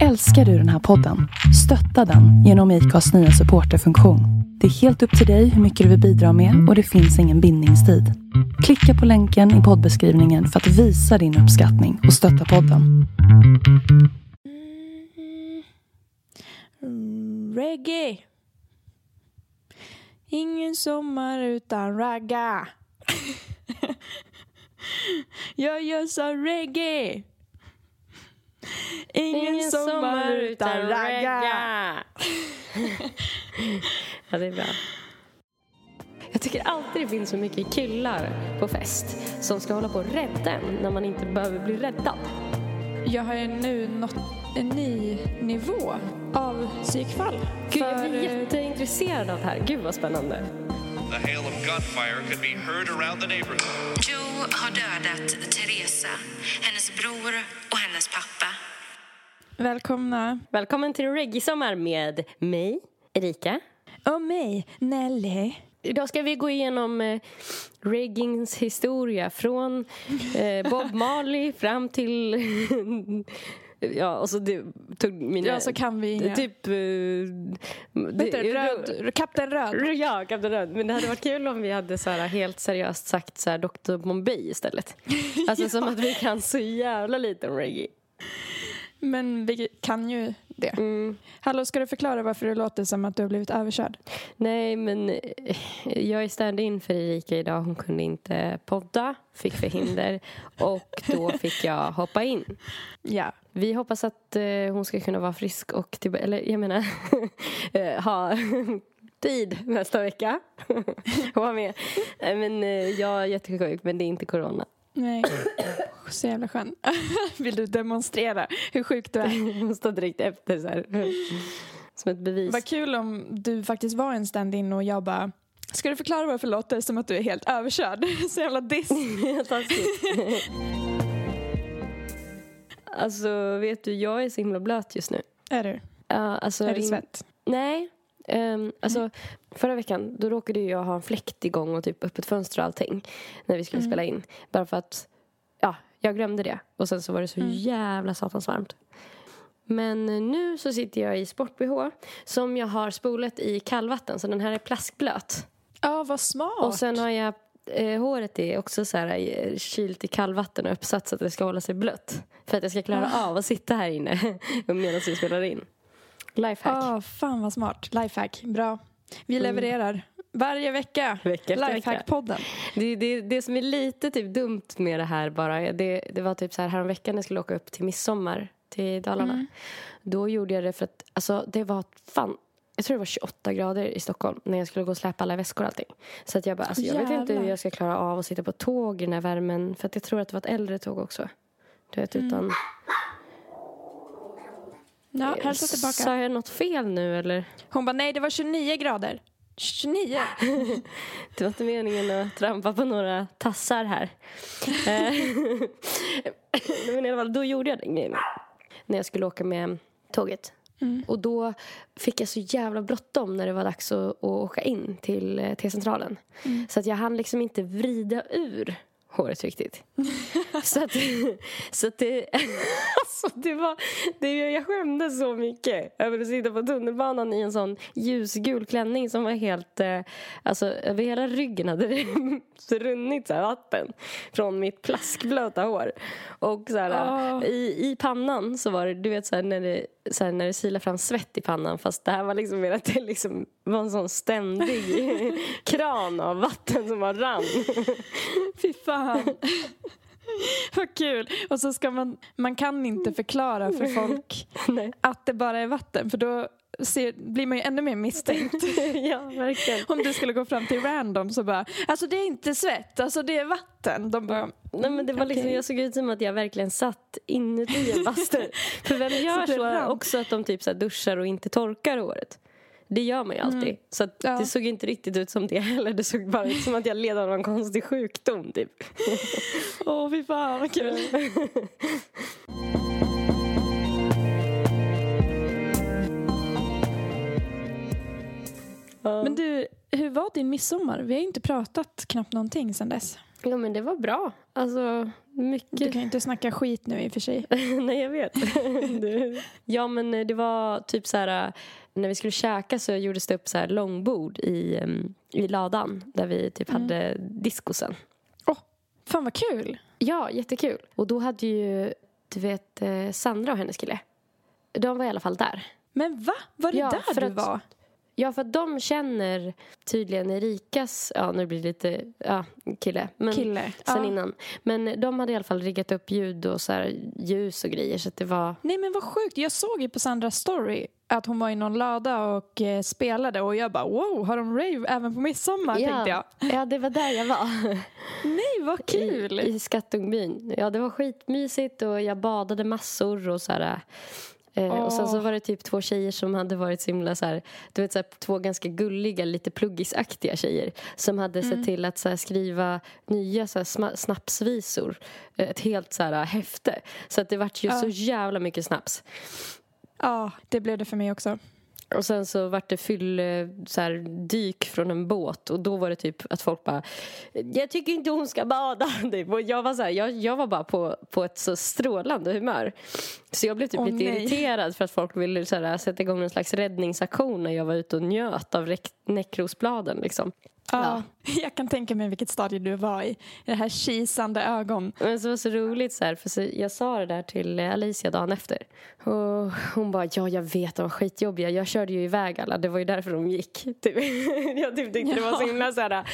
Älskar du den här podden? Stötta den genom IKAs nya supporterfunktion. Det är helt upp till dig hur mycket du vill bidra med och det finns ingen bindningstid. Klicka på länken i poddbeskrivningen för att visa din uppskattning och stötta podden. Mm, reggae. Ingen sommar utan ragga. Jag gör så reggae. Ingen, sommar, utan ragga. ja, det är bra. Jag tycker alltid det finns så mycket killar på fest som ska hålla på och rädda en när man inte behöver bli räddad. Jag har ju nu nått en ny nivå av psykfall. Gud, jag För, blir jätteintresserad av det här. Gud vad spännande. The hail of gunfire could be heard around the neighborhood. Joe har dödat Teresa, hennes bror och hennes pappa. Välkomna. Välkommen till Reggae-sommar med mig, Erika. Och mig, Nelly. Idag ska vi gå igenom eh, reggings historia från eh, Bob Marley fram till... ja, och så det, tog mina... Ja, så kan vi inga. Typ... Heter det? Röd, Kapten Röd. Ja, Kapten Röd. Men det hade varit kul om vi hade så här, helt seriöst sagt så här, Dr. Bombay istället. Alltså som att vi kan så jävla lite om reggae. Men vi kan ju det. Mm. Hallå, ska du förklara varför det låter som att du har blivit överkörd? Nej, men eh, jag är stand-in för Erika idag. Hon kunde inte podda, fick förhinder och då fick jag hoppa in. Ja. Vi hoppas att eh, hon ska kunna vara frisk och till, eller jag menar eh, ha tid nästa vecka vara med. Men jag är jättesjuk, men det är inte corona. Nej. Så jävla skön. Vill du demonstrera hur sjuk du är? Hon står direkt efter så här. Som ett bevis. Vad kul om du faktiskt var en stand-in och jag bara Ska du förklara varför det låter som att du är helt överkörd? Så jävla diss. Alltså, vet du, jag är så himla blöt just nu. Är du? Ja, alltså, Är det svett? Nej. Um, alltså, förra veckan då råkade jag ha en fläkt igång och typ öppet fönster och allting när vi skulle spela in. Bara för att ja, jag glömde det. Och sen så var det så jävla satans varmt. Men nu så sitter jag i sport-bh som jag har spolat i kallvatten så den här är plaskblöt. Ja, vad smart. Och sen har jag eh, håret är också så här eh, kylt i kallvatten och uppsatt så att det ska hålla sig blött. För att jag ska klara Ah. av att sitta här inne medan vi spelar in. Lifehack. Ja, fan vad smart. Lifehack, bra. Vi levererar varje vecka. Mm. Vecka. Lifehack-podden. Det, det, det som är lite typ dumt med det här bara, det, det var typ så här häromveckan när jag skulle åka upp till midsommar till Dalarna. Då gjorde jag det för att, alltså det var fan, jag tror det var 28 grader i Stockholm när jag skulle gå och släpa alla väskor och allting. Så att jag bara, alltså jag vet inte hur Jävlar. jag ska klara av att sitta på tåg i den här värmen. För att jag tror att det var ett äldre tåg också. Du vet, utan... Ja, hälsa tillbaka. Sa jag något fel nu eller? Hon bara, nej det var 29 grader. 29? Det var inte meningen att trampa på några tassar här. Eh, Men i alla fall, då gjorde jag den grejen. När jag skulle åka med tåget. Och då fick jag så jävla bråttom när det var dags att, att åka in till eh, T-centralen. Så att jag hann liksom inte vrida ur håret riktigt. så att, så att det, alltså det var, det, jag skämdes så mycket över att sitta på tunnelbanan i en sån ljusgul klänning som var helt, eh, alltså över hela ryggen hade det runnit så här vatten från mitt plaskblöta hår. Och så här, Åh. i, i pannan så var det, du vet så här, när det, så här, när det silar fram svett i pannan fast det här var liksom mer att det liksom var en sån ständig kran av vatten som bara rann. Fy fan. Vad kul. Och så ska man, man kan inte förklara för folk Nej. att det bara är vatten för då ser, blir man ju ännu mer misstänkt. ja, verkligen. Om du skulle gå fram till random så bara, alltså det är inte svett, alltså det är vatten. De bara, Nej, men det var liksom, Okej. Jag såg ut som att jag verkligen satt inuti en bastu. För vem gör det så rann. också att de typ så duschar och inte torkar håret? Det gör man ju alltid. Så att Ja. det såg inte riktigt ut som det heller. Det såg bara ut som att jag led av någon konstig sjukdom typ. åh fy fan vad kul. Men du, hur var din midsommar? Vi har ju inte pratat knappt någonting sedan dess. Ja men det var bra. Alltså mycket. Du kan ju inte snacka skit nu i och för sig. Nej, jag vet. Ja, men eh, det var typ så här... eh, När vi skulle käka så gjordes det upp så här långbord i, em, i ladan där vi typ hade diskosen. Fan vad kul! Ja, jättekul. Och då hade ju, du vet, eh, Sandra och hennes kille. De var i alla fall där. Men va? Var det Ja, där för du att- var? Ja, för de känner tydligen Erikas, ja nu blir det lite, ja, kille. Men Kille? Sen Ja. innan. Men de hade i alla fall riggat upp ljud och så här ljus och grejer så att det var... Nej men vad sjukt, jag såg ju på Sandras story att hon var i någon lada och eh, spelade och jag bara wow, har de rave även på midsommar tänkte jag. ja, det var där jag var. Nej vad kul! I, i Skattungbyn. Ja, det var skitmysigt och jag badade massor och så här... Eh, Och sen så var det typ två tjejer som hade varit så himla så här, du vet så här, två ganska gulliga, lite pluggisaktiga tjejer som hade Mm. sett till att så här, skriva nya så här, snapsvisor. Eh, Ett helt så här, häfte. Så att det vart ju Ja. så jävla mycket snaps. Ja, det blev det för mig också. Och sen så vart det fyll, eh, så här, dyk från en båt och då var det typ att folk bara Jag tycker inte hon ska bada. Typ. Och jag var så här, jag, jag var bara på, på ett så strålande humör. Så jag blev typ Åh, lite nej. irriterad för att folk ville så här, sätta igång en slags räddningsaktion när jag var ute och njöt av näckrosbladen liksom. Ja. Jag kan tänka mig vilket stadie du var i. Det här kisande ögon. Men det var så roligt så här, för så jag sa det där till Alicia dagen efter. Och hon bara, ja jag vet de var skitjobbiga. Jag körde ju iväg alla, det var ju därför de gick. Typ. Jag typ tyckte det var så himla så här,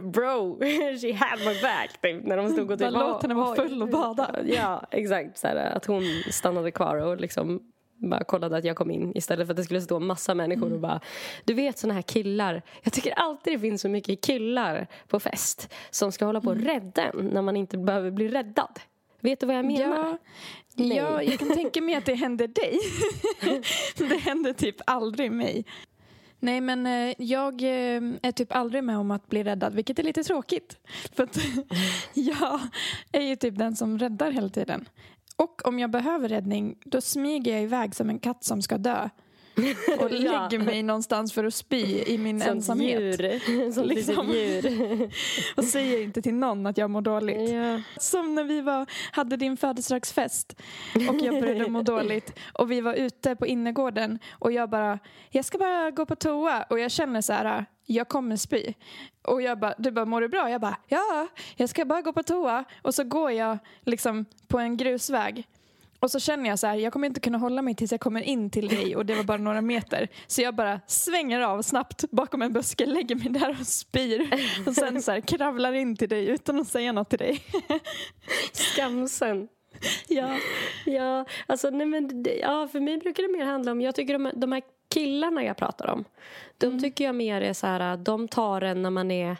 bro, she had my back. Typ, när de stod och typ, Bara låt henne vara full och bada. Ja, exakt. Så här, att hon stannade kvar och liksom bara kollade att jag kom in istället för att det skulle stå massa människor och bara Du vet såna här killar Jag tycker alltid det finns så mycket killar på fest som ska hålla på och rädda en när man inte behöver bli räddad. Vet du vad jag menar? Ja, ja, jag kan tänka mig att det händer dig. det händer typ aldrig mig. Nej, men eh, jag eh, är typ aldrig med om att bli räddad, vilket är lite tråkigt. För jag är ju typ den som räddar hela tiden. Och om jag behöver räddning, då smyger jag iväg som en katt som ska dö. Och Ja. lägger mig någonstans för att spy i min Sånt ensamhet. djur. Sånt Liksom. djur. Och säger inte till någon att jag mår dåligt. ja. Som när vi var, hade din födelsedagsfest och jag började må dåligt och vi var ute på innergården och jag bara, jag ska bara gå på toa och jag känner så här, jag kommer spy. Och jag bara, du bara, mår du bra? Jag bara, ja, jag ska bara gå på toa och så går jag liksom på en grusväg. Och så känner jag så här, jag kommer inte kunna hålla mig tills jag kommer in till dig och det var bara några meter. Så jag bara svänger av snabbt bakom en buske, lägger mig där och spyr. Och sen så här kravlar in till dig utan att säga något till dig. Skamsen. Ja. Ja, alltså nej men ja, för mig brukar det mer handla om, jag tycker de, de här killarna jag pratar om, de tycker jag mer är så här, de tar en när man är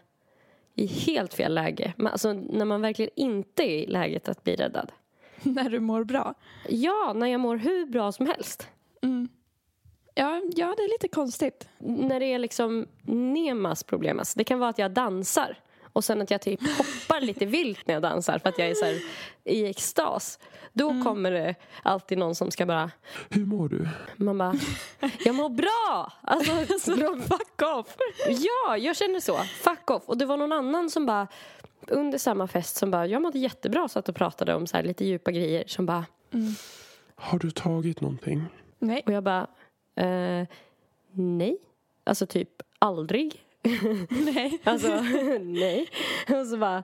i helt fel läge. Alltså när man verkligen inte är i läget att bli räddad. När du mår bra. Ja, när jag mår hur bra som helst. Ja, ja, det är lite konstigt. När det är liksom Nemas problem. Alltså, det kan vara att jag dansar och sen att jag typ hoppar lite vilt när jag dansar för att jag är så här, i extas. Då kommer det alltid någon som ska bara Hur mår du? Man bara, jag mår bra! Alltså, bra. Fuck off! Ja, jag känner så. Fuck off. Och det var någon annan som bara under samma fest som bara, jag mådde jättebra satt och pratade om så här lite djupa grejer som bara, Har du tagit någonting? Nej. och jag bara, eh, nej. Alltså typ aldrig. Nej. Alltså, nej. Och så bara,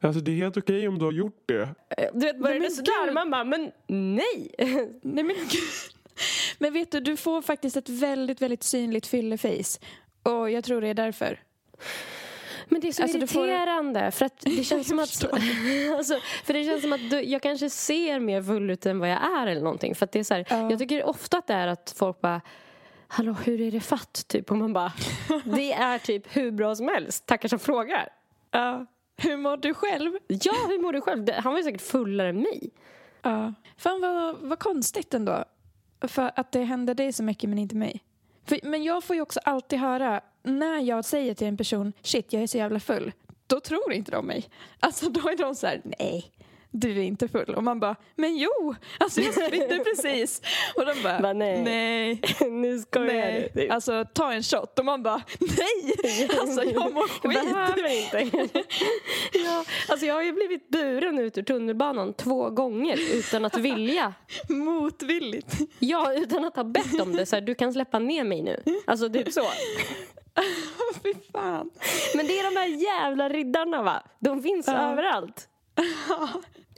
Alltså det är helt okej om du har gjort det. eh, du vet, började men sådär. Man bara, men nej. Nej men gud. Men vet du, du får faktiskt ett väldigt, väldigt synligt fylleface. Och jag tror det är därför. Men det är så Alltså, du får- irriterande för att det känns som att alltså, För det känns som att du, jag kanske ser mer full ut än vad jag är eller någonting för det är så här, Ja. Jag tycker ofta att det är att folk bara Hallå hur är det fatt? Typ och man bara Det är typ hur bra som helst, tackar som frågar Ja. Hur mår du själv? Ja hur mår du själv? Han var ju säkert fullare än mig Ja. Fan vad, vad konstigt ändå. För att det händer dig så mycket men inte mig. För, men jag får ju också alltid höra när jag säger till en person shit jag är så jävla full. Då tror inte de mig. Alltså då är de så här nej du är inte full. Och man bara, men jo, alltså jag spydde precis. Och de bara, nej. nej. nu skojar Nej, du. alltså ta en shot och man bara nej, alltså jag mår skit. Behöver inte. ja, alltså jag har ju blivit buren ut ur tunnelbanan två gånger utan att vilja. Motvilligt. Ja, utan att ha bett om det. Så här, du kan släppa ner mig nu. Alltså typ så. Fy fan. Men det är de här jävla riddarna va? De finns Ja. överallt.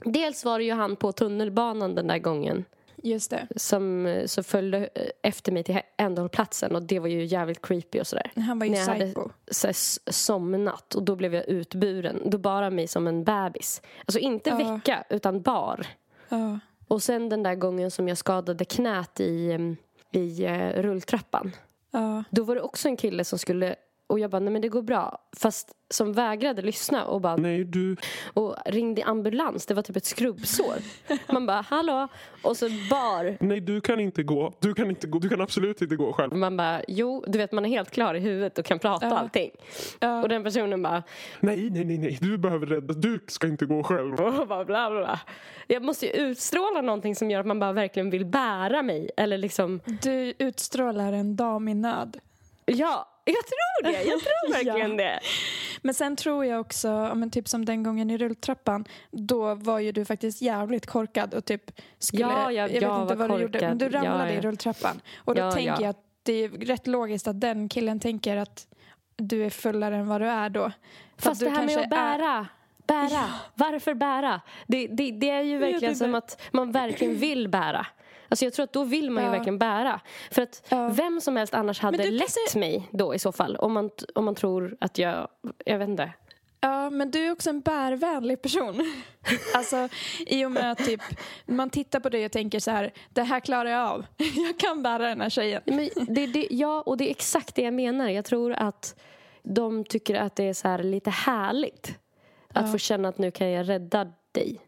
Dels var det ju han på tunnelbanan den där gången Just det, som eh, så följde eh, efter mig till ändhållplatsen och det var ju jävligt creepy och sådär. han var ju När jag hade psycho. så här, s- somnat och då blev jag utburen. Då bar mig som en bebis. Alltså inte Ja. vecka utan bar. Ja. Och sen den där gången som jag skadade knät i, em, i eh, rulltrappan. Då var det också en kille som skulle och jag bara, nej men det går bra. Fast som vägrade lyssna och bara Nej, du... och ringde ambulans. Det var typ ett skrubbsår. Man bara, hallå? Och så bar. Nej, du kan inte gå. Du kan inte gå. Du kan absolut inte gå själv. Man bara, jo, du vet man är helt klar i huvudet och kan prata Ja. allting. Ja. Och den personen bara, Nej, nej, nej, nej. Du behöver rädda. Du ska inte gå själv. och bara bla bla bla. Jag måste ju utstråla någonting som gör att man bara verkligen vill bära mig. Eller liksom, Du utstrålar en dam i nöd. ja, jag tror det. Jag tror verkligen Ja. det. Men sen tror jag också, men typ som den gången i rulltrappan, då var ju du faktiskt jävligt korkad och typ skulle, Ja, jag- vet jag inte var vad du gjorde, men du korkad. ramlade Ja, ja. i rulltrappan. Och då Ja, tänker ja. jag att det är rätt logiskt att den killen tänker att du är fullare än vad du är då. Fast du det här med att bära. Bära. Varför bära? Det, det, det är ju vet verkligen inte. som att man verkligen vill bära. Alltså jag tror att då vill man ju Ja. verkligen bära. För att Ja. vem som helst annars hade lett passar- mig då i så fall. Om man, om man tror att jag, jag vet inte. Ja, men du är också en bärvänlig person. Alltså, i och med att typ, man tittar på dig och tänker så här, det här klarar jag av. Jag kan bära den här tjejen. Men det, det, ja, och det är exakt det jag menar. Jag tror att de tycker att det är så här lite härligt. Att Ja. få känna att nu kan jag rädda dig.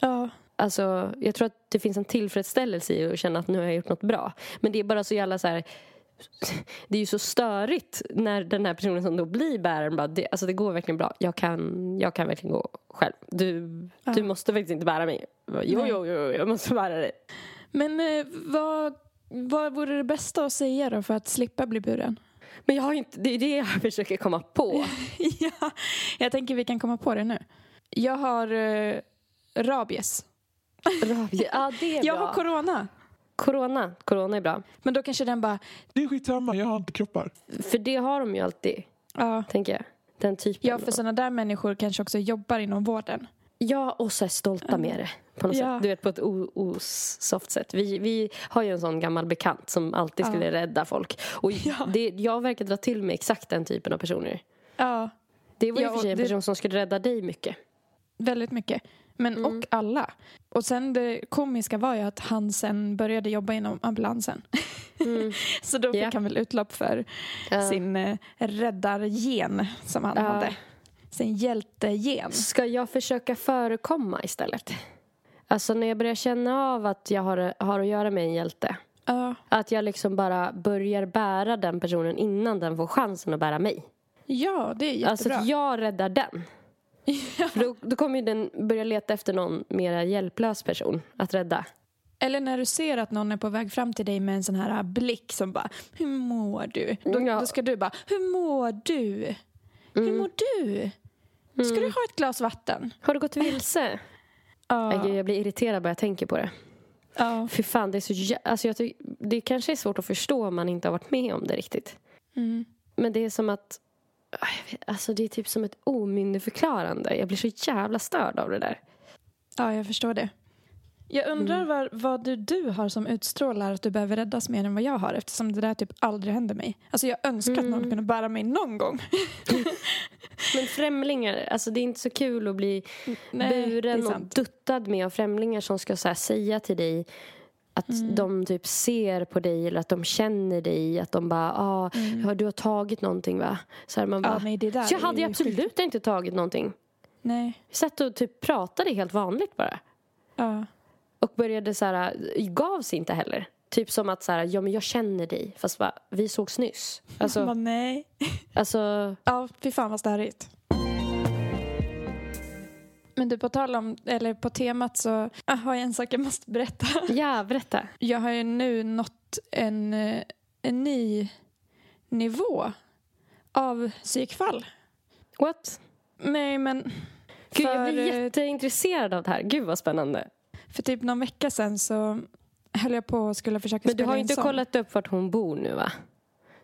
Ja, Alltså, jag tror att det finns en tillfredsställelse i att känna att nu har jag gjort något bra. Men det är bara så jävla så här... Det är ju så störigt när den här personen som då blir bäraren bara, det, alltså det går verkligen bra. Jag kan, jag kan verkligen gå själv. Du, du måste faktiskt inte bära mig. Jo, jo, jo, jag måste bära dig. men eh, vad, vad vore det bästa att säga då för att slippa bli buren? Men jag har inte, det är det jag försöker komma på. ja, jag tänker vi kan komma på det nu. Jag har eh, rabies. Ja, det är Jag bra. har corona. Corona. Corona är bra. Men då kanske den bara, Det är skitsamma. Jag har antikroppar. För det har de ju alltid, ja. tänker jag. Den typen. Ja, för sådana där människor kanske också jobbar inom vården. Ja, och så är stolta med det. På något Ja. sätt. Du vet, på ett osoft sätt. Vi, vi har ju en sån gammal bekant som alltid Ja. skulle rädda folk. Och Ja. det, jag verkar dra till med exakt den typen av personer. Ja, Det var ju Ja, för sig en det- person som skulle rädda dig mycket. väldigt mycket. Men Mm. och alla. Och sen det komiska var ju att han sen började jobba inom ambulansen. Så då fick Ja. han väl utlopp för Ja. sin eh, räddargen som han Ja. hade. Sin hjältegen. Ska jag försöka förekomma istället? Alltså när jag börjar känna av att jag har, har att göra med en hjälte. Ja. Att jag liksom bara börjar bära den personen innan den får chansen att bära mig. ja, det är jättebra. Alltså att jag räddar den. För då, då kommer den börja leta efter någon mera hjälplös person att rädda. Eller när du ser att någon är på väg fram till dig med en sån här blick som bara Hur mår du? Då, Ja. då ska du bara Hur mår du? Hur mår du? Ska du ha ett glas vatten? Har du gått vilse? Ja. Jag blir irriterad bara jag tänker på det. ja. Fy fan, det är så jä- alltså, jag ty- Det kanske är svårt att förstå om man inte har varit med om det riktigt. Mm. Men det är som att... Alltså det är typ som ett omyndigförklarande. Jag blir så jävla störd av det där. ja, jag förstår det. Jag undrar Mm. vad, vad du, du har som utstrålar att du behöver räddas mer än vad jag har eftersom det där typ aldrig händer mig. Alltså jag önskar att Mm. någon kunde bära mig någon gång. Men främlingar, alltså det är inte så kul att bli Nej, buren och duttad med av främlingar som ska så säga till dig att Mm. de typ ser på dig eller att de känner dig. Att de bara, ah, ja, du har tagit någonting va? Så här, man bara, Mm. Ja, nej, det där så jag hade ju absolut inte tagit någonting. Nej. Vi satt och typ pratade helt vanligt bara. Ja. Och började så här, gav sig inte heller. Typ som att så här, ja men jag känner dig. Fast bara, vi sågs nyss. Alltså, Men nej. alltså Ja, fy fan vad störigt. Men du, på tal om, eller på temat så har jag en sak jag måste berätta. Ja, berätta. Jag har ju nu nått en, eh, en ny nivå av psykfall. What? Nej, men Gud, jag För, blir eh, jätteintresserad av det här. Gud vad spännande. för typ någon vecka sedan så höll jag på och skulle försöka Men du spela har in inte sång. kollat upp vart hon bor nu va?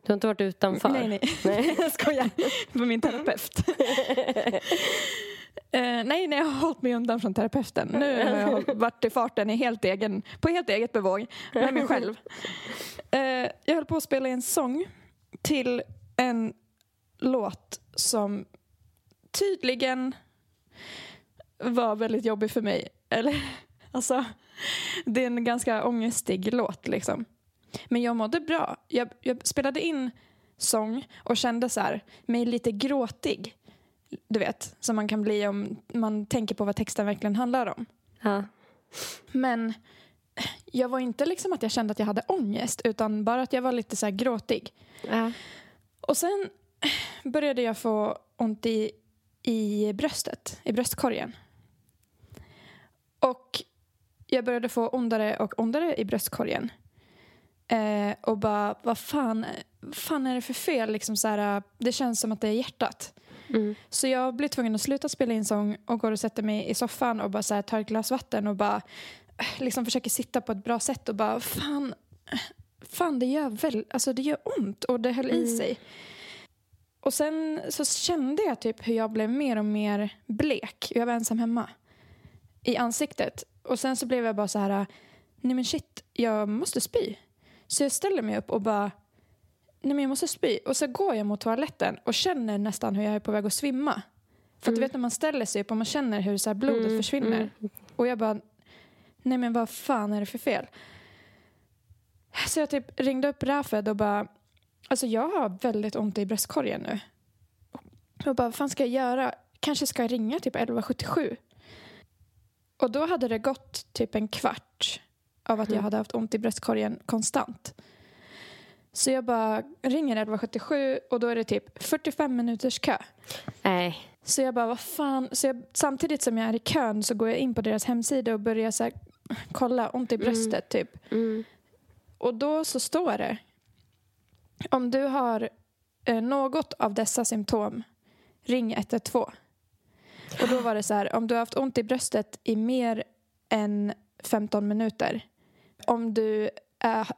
Du har inte varit utanför? Nej, nej. nej jag skojar. på min terapeut. Eh, nej, nej, jag har hållit mig undan från terapeuten. Nu har jag varit i farten i helt egen, på helt eget bevåg med mig själv. Eh, jag höll på att spela en sång till en låt som tydligen var väldigt jobbig för mig. Eller, alltså, det är en ganska ångestig låt liksom. Men jag mådde bra. Jag, jag spelade in sång och kände så här, mig lite gråtig. Du vet, som man kan bli om man tänker på vad texten verkligen handlar om. Ja. Men jag var inte liksom att jag kände att jag hade ångest utan bara att jag var lite så här gråtig. Ja. Och sen började jag få ont i, i bröstet, i bröstkorgen. Och jag började få ondare och ondare i bröstkorgen. Eh, och bara, vad fan, vad fan är det för fel? Liksom så här, det känns som att det är hjärtat. Mm. Så jag blir tvungen att sluta spela in sång och går och sätter mig i soffan och bara så här, tar ett glas vatten och bara eh, liksom försöker sitta på ett bra sätt och bara fan, fan det gör väl, alltså det gör ont och det höll i sig. Och sen så kände jag typ hur jag blev mer och mer blek. Jag var ensam hemma i ansiktet. Och sen så blev jag bara så här, nej men shit, jag måste spy. Så jag ställer mig upp och bara, nej men jag måste spy. Och så går jag mot toaletten och känner nästan hur jag är på väg att svimma. För att du vet när man ställer sig upp och man känner hur så här blodet försvinner. Och jag bara, nej men vad fan är det för fel? Så jag typ ringde upp Rafed och bara, alltså jag har väldigt ont i bröstkorgen nu. Och bara, vad fan ska jag göra? Kanske ska jag ringa typ 1177. Och då hade det gått typ en kvart av att jag hade haft ont i bröstkorgen konstant. Så jag bara ringer 1177 och då är det typ 45 minuters kö. Nej. Så jag bara, vad fan. Så jag, samtidigt som jag är i kön så går jag in på deras hemsida och börjar så här, kolla, ont i bröstet typ. Mm. Och då så står det, om du har eh, något av dessa symptom, ring 112. Och då var det så här, om du har haft ont i bröstet i mer än 15 minuter, om du är,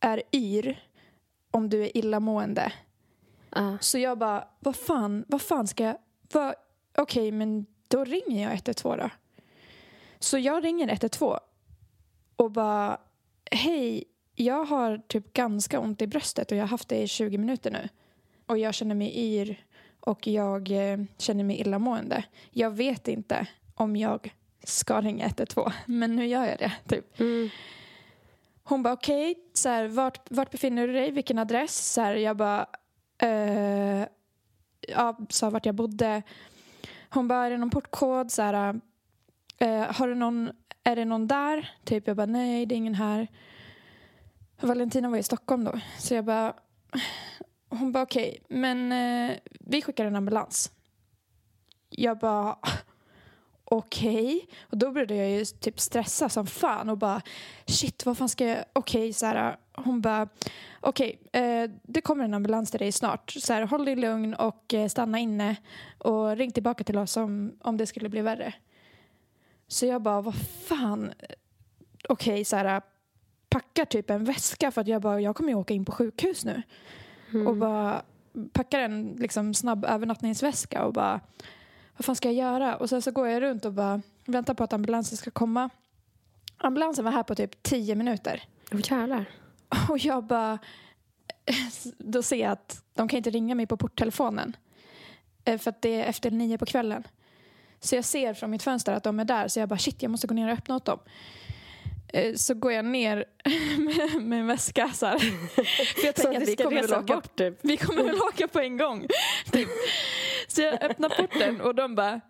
är yr, om du är illamående. Ja. Så jag bara, vad fan, vad fan ska jag, okej men då ringer jag 112 då. Så jag ringer 112 och bara, hej, jag har typ ganska ont i bröstet och jag har haft det i 20 minuter nu. Och jag känner mig yr och jag eh, känner mig illamående. Jag vet inte om jag ska ringa 112, men nu gör jag det. Typ. Mm. Hon bara okej, okay, vart, vart befinner du dig, vilken adress? Så här, jag bara, eh, ja, sa vart jag bodde. Hon bara, är det någon portkod? Så här, eh, har du någon, är det någon där? Typ, jag bara, nej det är ingen här. Valentina var i Stockholm då, så jag bara, hon bara okej, okay, men eh, vi skickar en ambulans. Jag bara, okej. Okay. Och då började jag ju typ stressa som fan och bara shit vad fan ska jag, okej okay, så här. Hon bara okej okay, eh, det kommer en ambulans till dig snart. Så här, håll dig lugn och eh, stanna inne och ring tillbaka till oss om, om det skulle bli värre. Så jag bara vad fan, okej okay, så här packar typ en väska för att jag bara jag kommer ju åka in på sjukhus nu. Mm. Och bara packar en liksom snabb övernattningsväska och bara vad fan ska jag göra? Och sen så går jag runt och bara väntar på att ambulansen ska komma. Ambulansen var här på typ tio minuter. Åh jävlar. Och jag bara, då ser jag att de kan inte ringa mig på porttelefonen. Eh, För att det är efter nio på kvällen. Så jag ser från mitt fönster att de är där så jag bara shit jag måste gå ner och öppna åt dem. Eh, Så går jag ner med, med en väska så här. För jag tänker att vi kommer, väl åka, bort typ. vi kommer väl åka på en gång. Typ. Så jag öppnar porten och de bara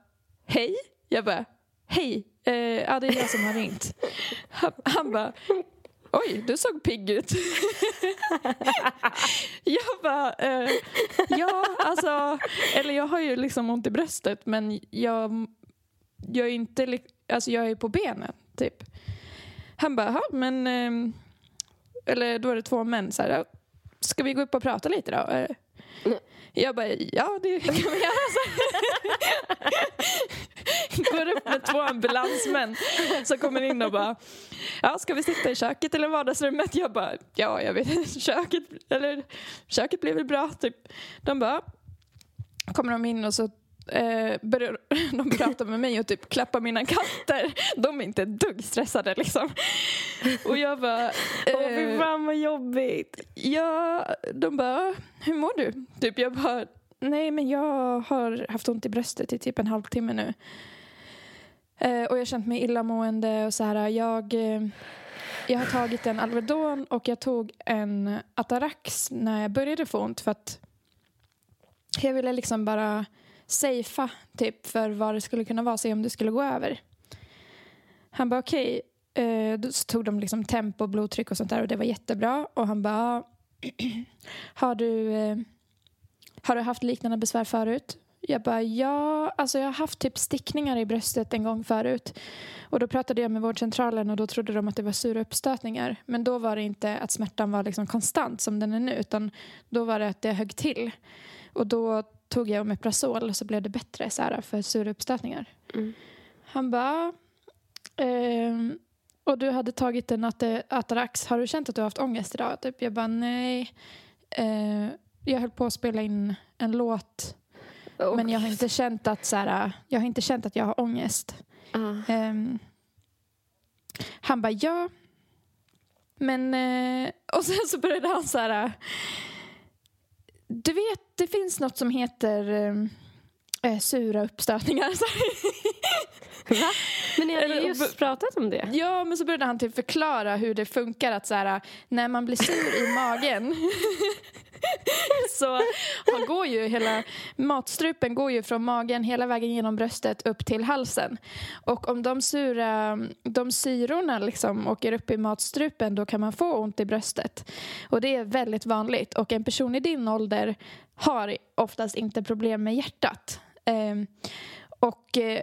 hej. Jag bara hej. Eh, ja det är jag som har ringt. Han, han bara oj du såg pigg ut. jag bara eh, ja alltså eller jag har ju liksom ont i bröstet men jag jag är inte, alltså jag är på benen typ. Han bara, "Jaha, men, eh, eller då är det två män så här, ska vi gå upp och prata lite då? Eh, jag bara, ja det kan vi göra. Så Går upp med två ambulansmän som kommer in och bara, ja ska vi sitta i köket eller vardagsrummet? Jag bara, ja jag vet inte, köket, eller köket blir väl bra typ. De bara, kommer de in och så eh, börjar de prata med mig och typ klappa mina katter. De är inte ett dugg stressade liksom. Och jag bara... Åh fy eh, fan vad jobbigt. Ja, de bara, hur mår du? Typ jag bara, nej men jag har haft ont i bröstet i typ en halvtimme nu. Eh, och jag har känt mig illamående och så här, jag, eh, jag har tagit en Alvedon och jag tog en Atarax när jag började få ont för att jag ville liksom bara safea typ för vad det skulle kunna vara, se om det skulle gå över. Han bara okej, Eh, då så tog de liksom tempo, blodtryck och sånt där och det var jättebra. Och han bara, har du, eh, har du haft liknande besvär förut? Jag bara, ja, alltså jag har haft typ stickningar i bröstet en gång förut. Och då pratade jag med vårdcentralen och då trodde de att det var sura uppstötningar. Men då var det inte att smärtan var liksom konstant som den är nu utan då var det att det högg till. Och då tog jag Omeprazol och så blev det bättre så här, för sura uppstötningar. Han bara, ehm, och du hade tagit en Atarax. Har du känt att du har haft ångest idag? Typ, jag bara nej. Eh, jag höll på att spela in en låt. Men jag har inte känt att, så här, jag har inte känt att jag har ångest. Ja. Ehm, han bara ja. Men, eh, och sen så började han så här. Du vet, det finns något som heter eh, sura uppstötningar. Va? Men ni hade ju just pratat om det. Ja, men så började han typ förklara hur det funkar att så här, när man blir sur i magen så går ju hela matstrupen går ju från magen hela vägen genom bröstet upp till halsen. Och om de, sura, de syrorna liksom åker upp i matstrupen då kan man få ont i bröstet. Och det är väldigt vanligt. Och en person i din ålder har oftast inte problem med hjärtat. Ehm, och eh,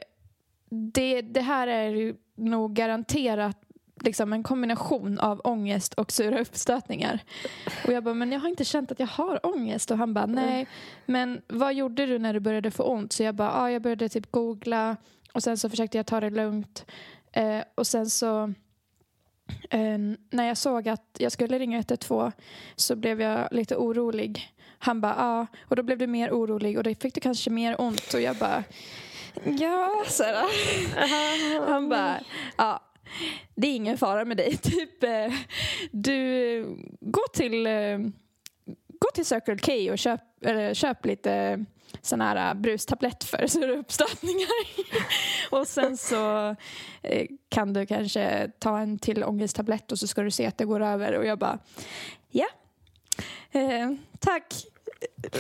det, det här är ju nog garanterat liksom en kombination av ångest och sura uppstötningar. Och jag bara, men jag har inte känt att jag har ångest. Och han bara, nej. Men vad gjorde du när du började få ont? Så jag bara, ah, jag började typ googla och sen så försökte jag ta det lugnt. Eh, och sen så eh, när jag såg att jag skulle ringa 112 så blev jag lite orolig. Han bara, ja. Och då blev du mer orolig och då fick du kanske mer ont. Och jag bara, ja. Så här. Han bara, ja. Det är ingen fara med dig. Typ, eh, du, gå till, eh, gå till Circle K och köp, eller, köp lite sån här brustablett för sura uppstötningar. och sen så eh, kan du kanske ta en till ångesttablett och så ska du se att det går över. Och jag bara, ja, eh, tack.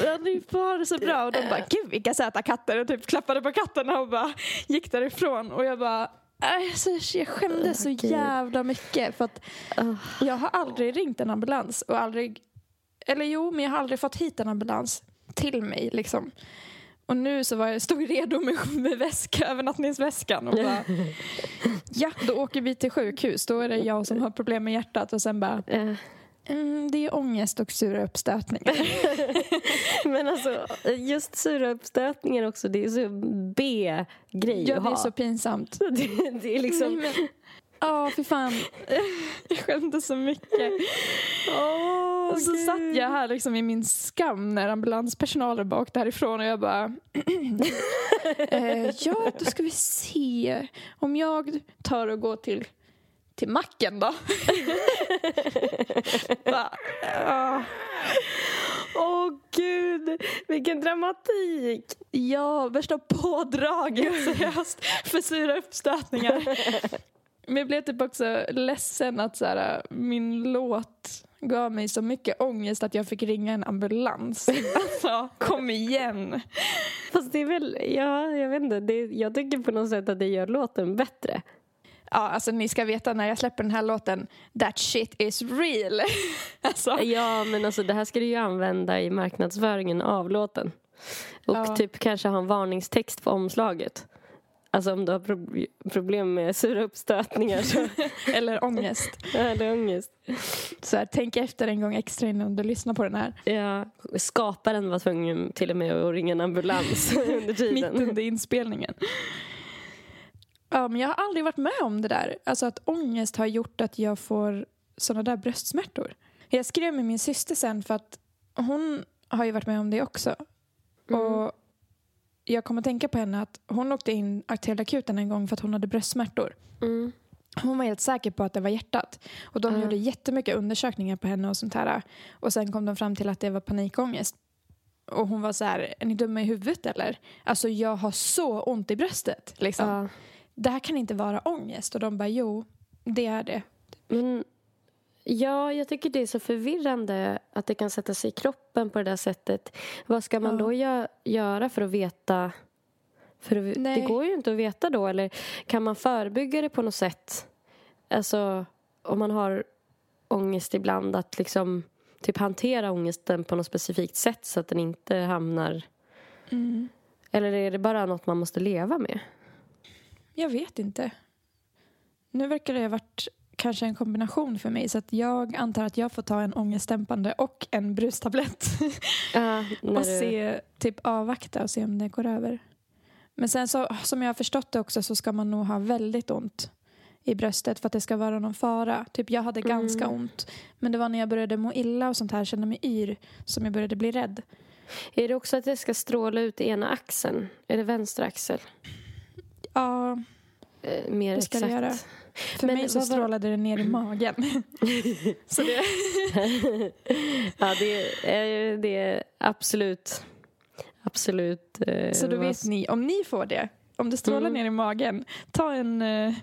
Ja, ni får ha det så bra. Och de bara, gud vilka söta katter. Och typ klappade på katterna och bara gick därifrån. Och jag bara, Alltså, jag skämdes så jävla mycket för att jag har aldrig ringt en ambulans och aldrig, eller jo, men jag har aldrig fått hit en ambulans till mig liksom. Och nu så var jag, stod redo med, med väska, övernattningsväskan och bara, ja, då åker vi till sjukhus. Då är det jag som har problem med hjärtat och sen bara, mm, det är ångest och sura uppstötningar. Men alltså, just sura uppstötningar också, det är så B-grej Ja, det är så pinsamt. Det, det är liksom... Nej, men- Ja, för fan. Jag skämdes så mycket. och så satt jag här liksom i min skam när ambulanspersonalen bara åkte härifrån och jag bara... eh, ja, då ska vi se. Om jag tar och går till, till macken då? Åh gud, vilken dramatik! Ja, värsta pådraget seriöst för sura uppstötningar. Men jag blev typ också ledsen att så här, min låt gav mig så mycket ångest att jag fick ringa en ambulans. Alltså, kom igen. Fast det är väl, ja, jag vet inte, det, jag tycker på något sätt att det gör låten bättre. Ja, alltså ni ska veta när jag släpper den här låten, that shit is real. alltså, Ja, men alltså det här ska du ju använda i marknadsföringen av låten. Och Ja. typ kanske ha en varningstext på omslaget. Alltså om du har pro- problem med sura uppstötningar Eller ångest. det ångest. Så här, tänk efter en gång extra innan du lyssnar på den här. Ja, skaparen var tvungen till och med att ringa en ambulans under Mitt tiden. under inspelningen. Ja, men jag har aldrig varit med om det där. Alltså att ångest har gjort att jag får såna där bröstsmärtor. Jag skrev med min syster sen för att hon har ju varit med om det också. Och jag kommer att tänka på henne att hon åkte in till akuten en gång för att hon hade bröstsmärtor. Mm. Hon var helt säker på att det var hjärtat. Och de Ja. gjorde jättemycket undersökningar på henne och sånt här. Och sen kom de fram till att det var panikångest. Och hon var så här, är ni dumma i huvudet eller? Alltså jag har så ont i bröstet. Liksom. Det här kan inte vara ångest. Och de bara, jo, det är det. Men ja, jag tycker det är så förvirrande att det kan sätta sig i kroppen på det där sättet. Vad ska man Ja. då gö- göra för att veta? För att, det går ju inte att veta då. Eller kan man förebygga det på något sätt? Alltså, om man har ångest ibland, att liksom typ hantera ångesten på något specifikt sätt så att den inte hamnar... Eller är det bara något man måste leva med? Jag vet inte. Nu verkar det ha varit kanske en kombination för mig. Så att jag antar att jag får ta en ångestdämpande och en brustablett. När och du- se, typ avvakta och se om det går över. Men sen så, som jag har förstått det också så ska man nog ha väldigt ont i bröstet för att det ska vara någon fara. Typ jag hade ganska Mm. ont. Men det var när jag började må illa och sånt här, kände mig yr, som jag började bli rädd. Är det också att det ska stråla ut i ena axeln? Är det vänster axel? Ja, Eh, mer Det ska exakt. göra. för Men mig så vad var- strålade det ner i magen. så det, ja, det är, det är absolut... Absolut. eh, så då vad- vet ni, om ni får det, om det strålar Mm. ner i magen, ta en, eh,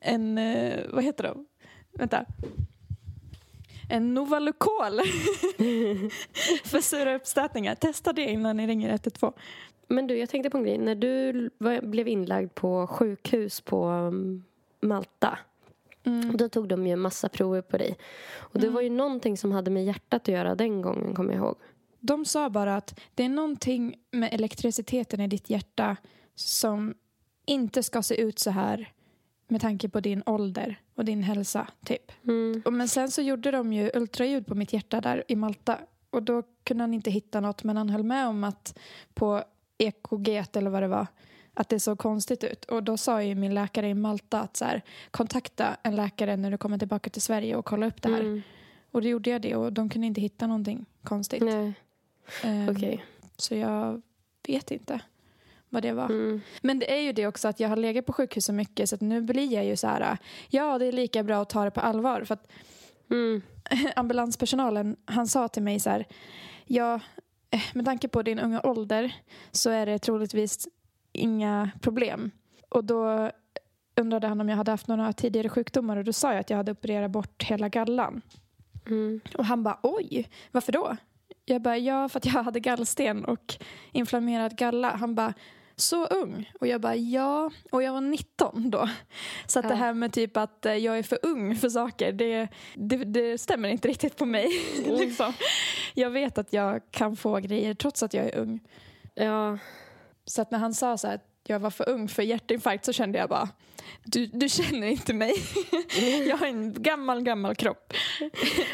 en eh, vad heter de? Vänta. En Novalucol för sura uppstötningar. Testa det innan ni ringer 112. Men du, jag tänkte på en grej. När du var, blev inlagd på sjukhus på um, Malta. Mm. Då tog de ju en massa prover på dig. Och det var ju någonting som hade med hjärtat att göra den gången, kommer jag ihåg. De sa bara att det är någonting med elektriciteten i ditt hjärta som inte ska se ut så här med tanke på din ålder och din hälsa, typ. Mm. Och Men sen så gjorde de ju ultraljud på mitt hjärta där i Malta och då kunde han inte hitta något men han höll med om att på EKG eller vad det var att det såg konstigt ut. Och då sa ju min läkare i Malta att så här, kontakta en läkare när du kommer tillbaka till Sverige och kolla upp det här. Mm. Och då gjorde jag det och de kunde inte hitta någonting konstigt. Nej, Ehm, okej. Så jag vet inte vad det var. Mm. Men det är ju det också att jag har legat på sjukhus så mycket så att nu blir jag ju så här, ja det är lika bra att ta det på allvar. För att Mm. ambulanspersonalen, han sa till mig så här, ja med tanke på din unga ålder så är det troligtvis inga problem. Och då undrade han om jag hade haft några tidigare sjukdomar och då sa jag att jag hade opererat bort hela gallan. Mm. Och han bara oj, varför då? Jag bara ja för att jag hade gallsten och inflammerad galla. Han bara så ung? Och jag bara ja, och jag var 19 då. Så att Ja. det här med typ att eh, jag är för ung för saker, det, det, det stämmer inte riktigt på mig. liksom. Jag vet att jag kan få grejer trots att jag är ung. Ja, Så att när han sa så här jag var för ung för hjärtinfarkt så kände jag bara du, du känner inte mig. jag har en gammal, gammal kropp.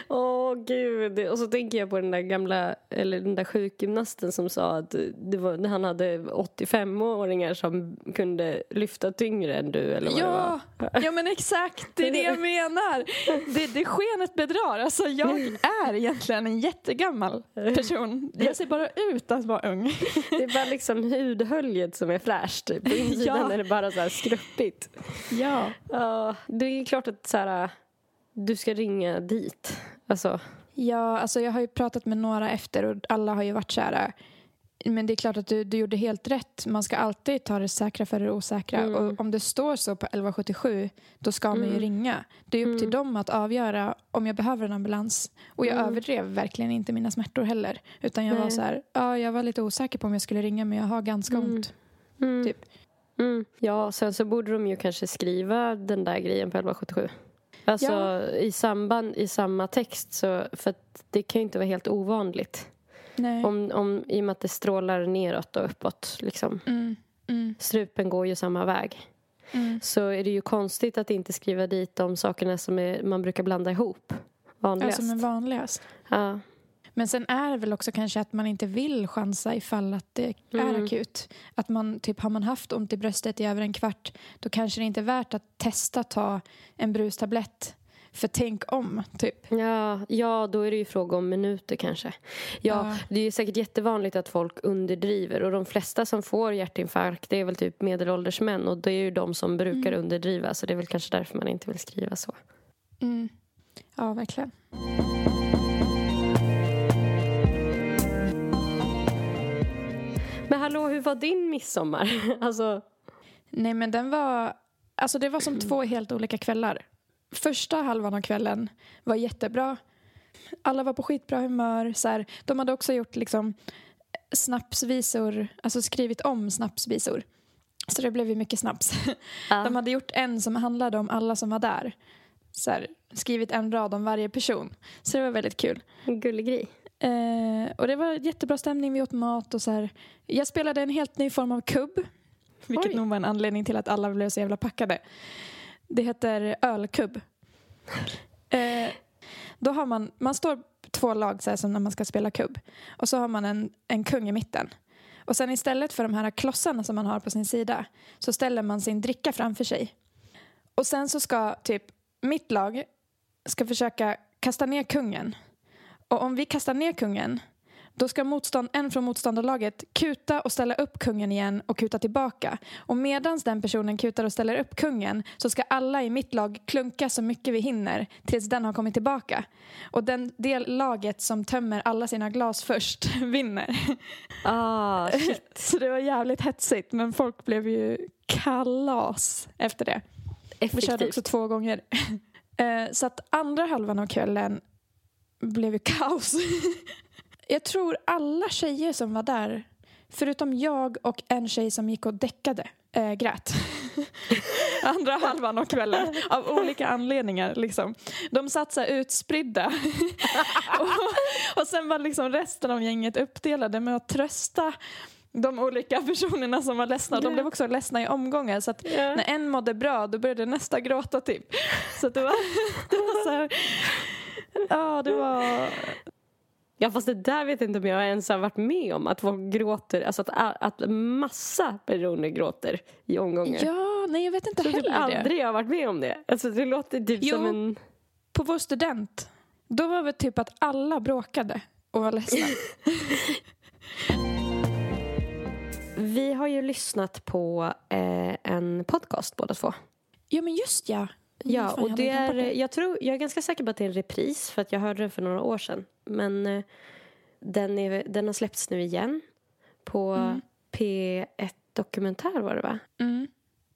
Åh gud, och så tänker jag på den där gamla, eller den där sjukgymnasten som sa att det var, han hade 85-åringar som kunde lyfta tyngre än du eller vad det Ja, var. ja men exakt, det är det jag menar. Det, det skenet bedrar. Alltså, jag är egentligen en jättegammal person. Jag ser bara ut att vara ung. Det är bara liksom hudhöljet som är fräscht. På insidan Ja. är det bara så här skruppigt. Ja. Ja, det är klart att så här, du ska ringa dit. Alltså, Ja, alltså jag har ju pratat med några efter och alla har ju varit så här. Men det är klart att du, du gjorde helt rätt. Man ska alltid ta det säkra för det osäkra. Mm. Och om det står så på 1177, då ska man ju Mm. ringa. Det är upp till Mm. dem att avgöra om jag behöver en ambulans. Och jag Mm. överdrev verkligen inte mina smärtor heller. Utan jag var Nej. så här, ja, jag var lite osäker på om jag skulle ringa men jag har ganska Mm. ont. Mm. Typ. Mm. Ja, sen så borde de ju kanske skriva den där grejen på 1177. Alltså Ja. i samband, i samma text. Så, för att det kan ju inte vara helt ovanligt. Nej. Om, om, I och med att det strålar neråt och uppåt. Liksom. Mm. Strupen går ju samma väg. Mm. Så är det ju konstigt att inte skriva dit de sakerna som är, man brukar blanda ihop Ja, vanligast. som är vanligast. Ja. Men sen är det väl också kanske att man inte vill chansa ifall att det är Mm. akut. Att man, typ, har man haft ont i bröstet i över en kvart då kanske det inte är värt att testa ta en brustablett. För tänk om, typ. Ja, ja, då är det ju fråga om minuter kanske. Ja, Ja. det är ju säkert jättevanligt att folk underdriver och de flesta som får hjärtinfarkt det är väl typ medelålders män och det är ju de som brukar underdriva så det är väl kanske därför man inte vill skriva så. Mm. Ja, verkligen. Hallå, hur var din midsommar? Alltså, Nej, men den var... Alltså det var som två helt olika kvällar. Första halvan av kvällen var jättebra. Alla var på skitbra humör. Så här, de hade också gjort liksom snapsvisor, alltså skrivit om snapsvisor. Så det blev ju mycket snaps. Ja. De hade gjort en som handlade om alla som var där. Så här, skrivit en rad om varje person. Så det var väldigt kul. en gullig grej. Eh, och det var jättebra stämning, vi åt mat och så här. Jag spelade en helt ny form av kubb. Vilket Oj. nog var en anledning till att alla blev så jävla packade. Det heter ölkubb. Eh, då har man, man står två lag så här, som när man ska spela kubb. Och så har man en, en kung i mitten. Och sen istället för de här klossarna som man har på sin sida så ställer man sin dricka framför sig. Och sen så ska typ mitt lag ska försöka kasta ner kungen. Och om vi kastar ner kungen då ska motstånd, en från motståndarlaget kuta och ställa upp kungen igen och kuta tillbaka. Och medans den personen kutar och ställer upp kungen så ska alla i mitt lag klunka så mycket vi hinner tills den har kommit tillbaka. Och den, det laget som tömmer alla sina glas först vinner. Ah, shit. Så det var jävligt hetsigt men folk blev ju kalas efter det. Vi körde Effektivt. också två gånger. Eh, Så att andra halvan av kvällen blev ju kaos. Jag tror alla tjejer som var där, förutom jag och en tjej som gick och däckade, äh, grät. Andra halvan av kvällen, av olika anledningar. Liksom. De satt så utspridda. och, och sen var liksom resten av gänget uppdelade med att trösta de olika personerna som var ledsna. De blev också ledsna i omgångar. Så att när en mådde bra, då började nästa gråta typ. Så det var, det var så här... Ja, det var... Ja fast det där vet jag inte om jag ens har varit med om att folk gråter, alltså att, att massa personer gråter i omgångar. Ja, nej jag vet inte tror typ heller det. aldrig jag har varit med om det. Alltså det låter typ Jo. som en... På vår student, då var det typ att alla bråkade och var ledsna. Vi har ju lyssnat på eh, en podcast båda två. Jo men just ja. Ja, Fan, och det är, jag, tror, jag är ganska säker på att det är en repris för att jag hörde den för några år sedan. Men eh, den, är, den har släppts nu igen på P1 Dokumentär var det va? Mm.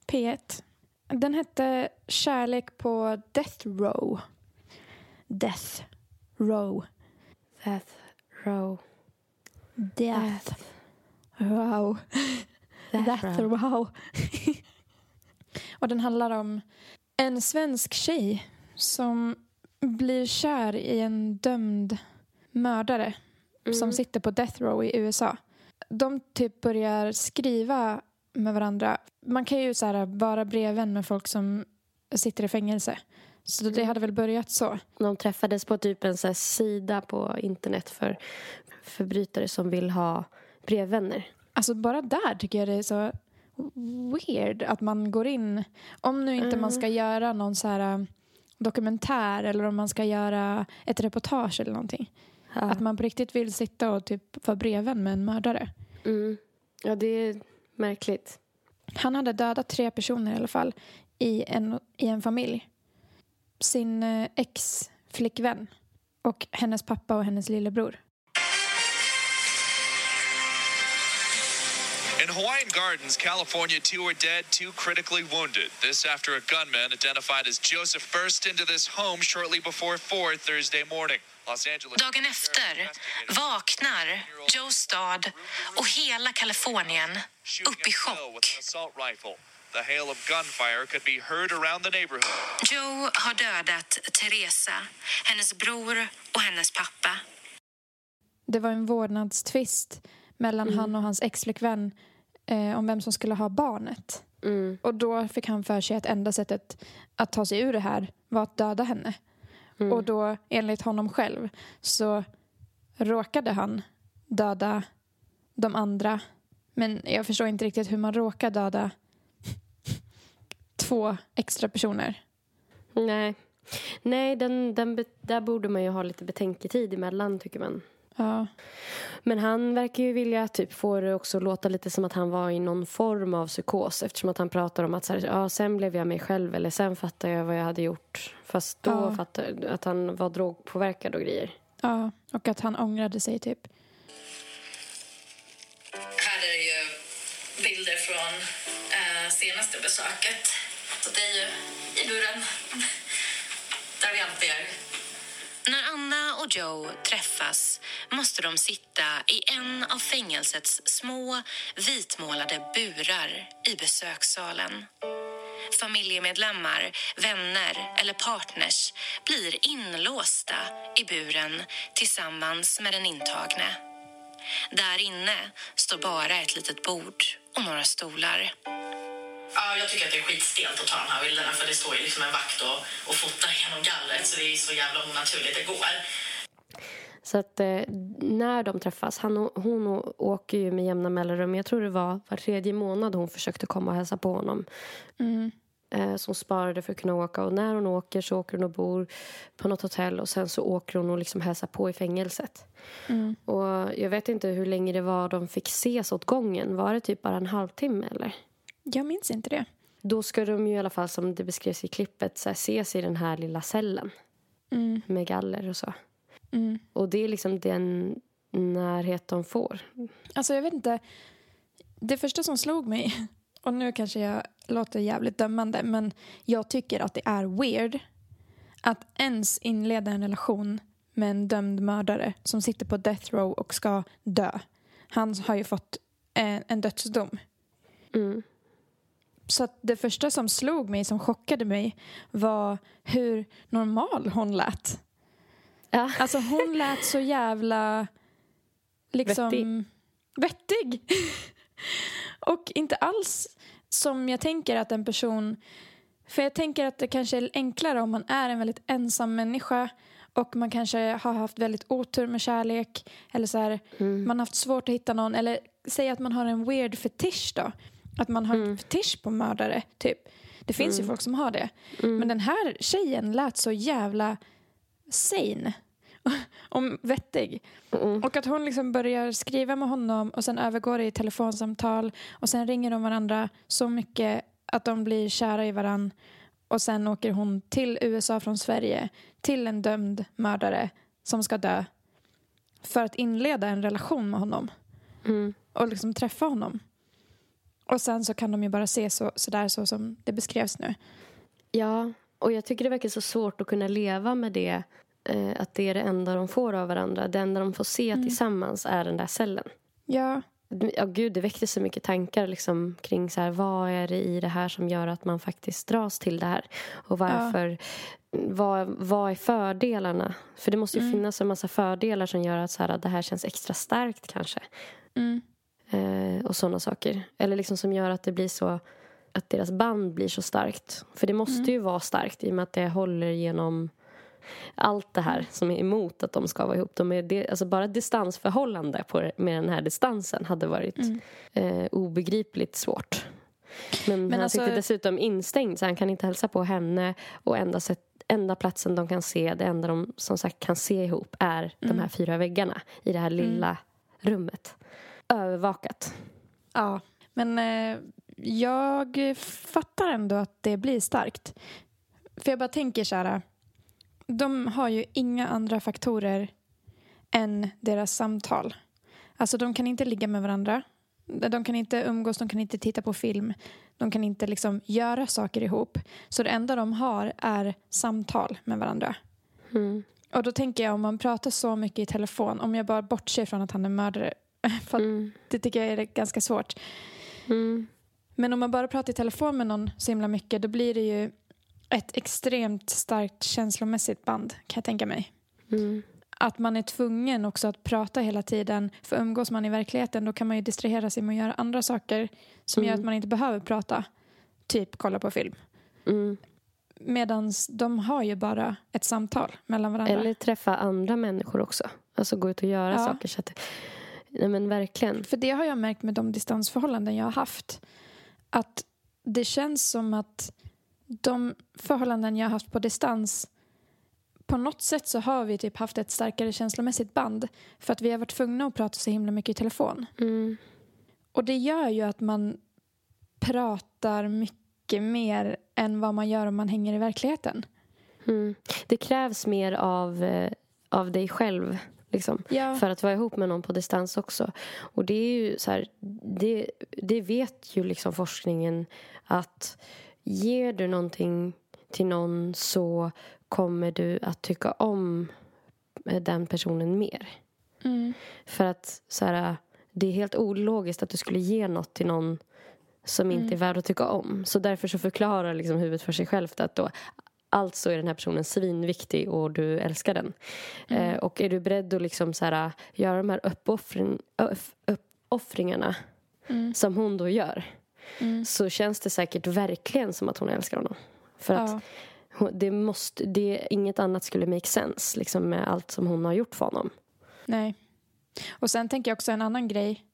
P1. Den hette Kärlek på Death Row. Death Row. Death Row. Death Row. Death. Row. och den handlar om en svensk tjej som blir kär i en dömd mördare som sitter på Death Row i USA. De typ börjar skriva med varandra. Man kan ju så här vara brevvän med folk som sitter i fängelse. Så det hade väl börjat så. De träffades på typ en så sida på internet för förbrytare som vill ha brevvänner. Alltså bara där tycker jag det är så weird att man går in. Om nu inte man ska göra någon så här äh, dokumentär eller om man ska göra ett reportage eller någonting. Ja. Att man på riktigt vill sitta och typ vara brevvän med en mördare. Mm. Ja, det är märkligt. Han hade dödat tre personer i alla fall i en, i en familj. Sin eh, ex-flickvän och hennes pappa och hennes lillebror. In Hawaiian Gardens, California, two are dead, two critically wounded. This after a gunman identified as Joseph burst into this home shortly before 4 Thursday morning. Los Angeles. Dagen efter vaknar Joe stad och hela Kalifornien upp i chock. Joe har dödat Teresa, hennes bror och hennes pappa. Det var en vårdnadstvist mellan han och hans ex-flickvän eh, om vem som skulle ha barnet. Mm. Och då fick han för sig att enda sättet att ta sig ur det här var att döda henne. Mm. Och då, enligt honom själv, så råkade han döda de andra. Men jag förstår inte riktigt hur man råkar döda två extra personer. Nej, Nej den, den, där borde man ju ha lite betänketid emellan tycker man. Ja. Men han verkar ju vilja typ få det också låta lite som att han var i någon form av psykos eftersom att han pratar om att så här, ja, sen blev jag mig själv eller sen fattade jag vad jag hade gjort. Fast då Ja. fattade jag att han var drogpåverkad och grejer. ja, och att han ångrade sig typ. Här är ju bilder från eh, senaste besöket. Så det är ju i buren där vi alltid är. När Anna och Joe träffas måste de sitta i en av fängelsets små vitmålade burar i besökssalen. Familjemedlemmar, vänner eller partners blir inlåsta i buren tillsammans med den intagne. Där inne står bara ett litet bord och några stolar. Ja, jag tycker att det är skitstelt att ta de här bilderna för det står ju liksom en vakt och, och fotar genom gallret så det är så jävla onaturligt det går. Så att eh, när de träffas, han och, hon åker ju med jämna mellanrum. Jag tror det var var tredje månad hon försökte komma och hälsa på honom. Eh, som sparade för att kunna åka. Och när hon åker så åker hon och bor på något hotell och sen så åker hon och liksom hälsar på i fängelset. Och jag vet inte hur länge det var de fick ses åt gången. Var det typ bara en halvtimme eller? Jag minns inte det. Då ska de ju i alla fall som det beskrevs i klippet så här, ses i den här lilla cellen. Med galler och så. Och det är liksom den närhet de får. Alltså jag vet inte. Det första som slog mig, och nu kanske jag låter jävligt dömande, men jag tycker att det är weird att ens inleda en relation med en dömd mördare som sitter på death row och ska dö. Han har ju fått en, en dödsdom. Mm. Så det första som slog mig, som chockade mig, var hur normal hon lät. Ja. Alltså hon lät så jävla liksom vettig. och inte alls som jag tänker att en person... För jag tänker att det kanske är enklare om man är en väldigt ensam människa och man kanske har haft väldigt otur med kärlek eller så här, man har haft svårt att hitta någon eller säg att man har en weird fetisch då. Att man har en fetisch på mördare, typ. Det finns ju folk som har det. Men den här tjejen lät så jävla sane och vettig. Och att hon liksom börjar skriva med honom och sen övergår det i telefonsamtal och sen ringer de varandra så mycket att de blir kära i varann och sen åker hon till USA från Sverige till en dömd mördare som ska dö för att inleda en relation med honom Mm. och liksom träffa honom. Och sen så kan de ju bara se så, så där så som det beskrevs nu. Ja, och jag tycker det verkar så svårt att kunna leva med det. Eh, att det är det enda de får av varandra. Det enda de får se tillsammans är den där cellen. Ja, Ja, gud, det väckte så mycket tankar liksom, kring så här, vad är det i det här som gör att man faktiskt dras till det här. Och varför, vad, vad är fördelarna? För det måste ju finnas en massa fördelar som gör att så här, att det här känns extra starkt kanske. Mm. Eh, och sådana saker. Eller liksom som gör att det blir så att deras band blir så starkt. För det måste ju vara starkt i och med att det håller genom allt det här som är emot att de ska vara ihop. De är det, alltså bara distansförhållande på, med den här distansen hade varit eh, obegripligt svårt. Men, Men han alltså- sitter dessutom instängd så han kan inte hälsa på henne och enda, sätt, enda platsen de kan se, det enda de som sagt kan se ihop är de här fyra väggarna i det här lilla rummet. Övervakat. Ja, men eh, jag fattar ändå att det blir starkt. För jag bara tänker så här. De har ju inga andra faktorer än deras samtal. Alltså de kan inte ligga med varandra. De kan inte umgås, de kan inte titta på film. De kan inte liksom göra saker ihop. Så det enda de har är samtal med varandra. Mm. Och då tänker jag om man pratar så mycket i telefon, om jag bara bortser från att han är mördare, för Mm. det tycker jag är ganska svårt. Mm. Men om man bara pratar i telefon med någon så himla mycket då blir det ju ett extremt starkt känslomässigt band kan jag tänka mig. Mm. att man är tvungen också att prata hela tiden. För umgås man i verkligheten då kan man ju distrahera sig med att göra andra saker som gör att man inte behöver prata. Typ kolla på film. Mm. Medan de har ju bara ett samtal mellan varandra. Eller träffa andra människor också. Alltså gå ut och göra Ja. saker. Så att, nej men verkligen. För det har jag märkt med de distansförhållanden jag har haft. Att det känns som att de förhållanden jag har haft på distans på något sätt så har vi typ haft ett starkare känslomässigt band för att vi har varit tvungna att prata så himla mycket i telefon. Mm. Och det gör ju att man pratar mycket mer än vad man gör om man hänger i verkligheten. Mm. Det krävs mer av, eh, av dig själv. Liksom, Ja. För att vara ihop med någon på distans också. Och det är ju så här, det, det vet ju liksom forskningen att ger du någonting till någon så kommer du att tycka om eh, den personen mer. Mm. För att så här, det är helt ologiskt att du skulle ge något till någon som inte är värd att tycka om. Så därför så förklarar liksom huvudet för sig självt att då Alltså är den här personen svinviktig och du älskar den. Eh, och är du beredd att liksom så här, göra de här uppoffring, upp, uppoffringarna som hon då gör så känns det säkert verkligen som att hon älskar honom. För att Ja. hon, det måste, det, inget annat skulle make sense liksom, med allt som hon har gjort för honom. Nej. Och sen tänker jag också en annan grej.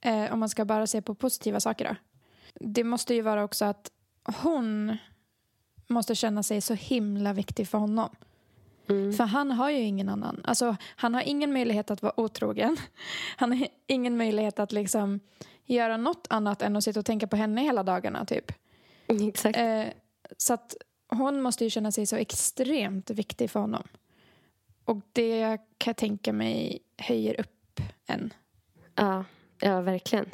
Eh, om man ska bara se på positiva saker då. Det måste ju vara också att hon måste känna sig så himla viktig för honom. För han har ju ingen annan. Alltså, han har ingen möjlighet att vara otrogen. Han har ingen möjlighet att liksom göra något annat än att sitta och tänka på henne hela dagarna. typ. Exakt. Eh, så att hon måste ju känna sig så extremt viktig för honom. Och det kan jag tänka mig höjer upp en. Ja, ja, verkligen.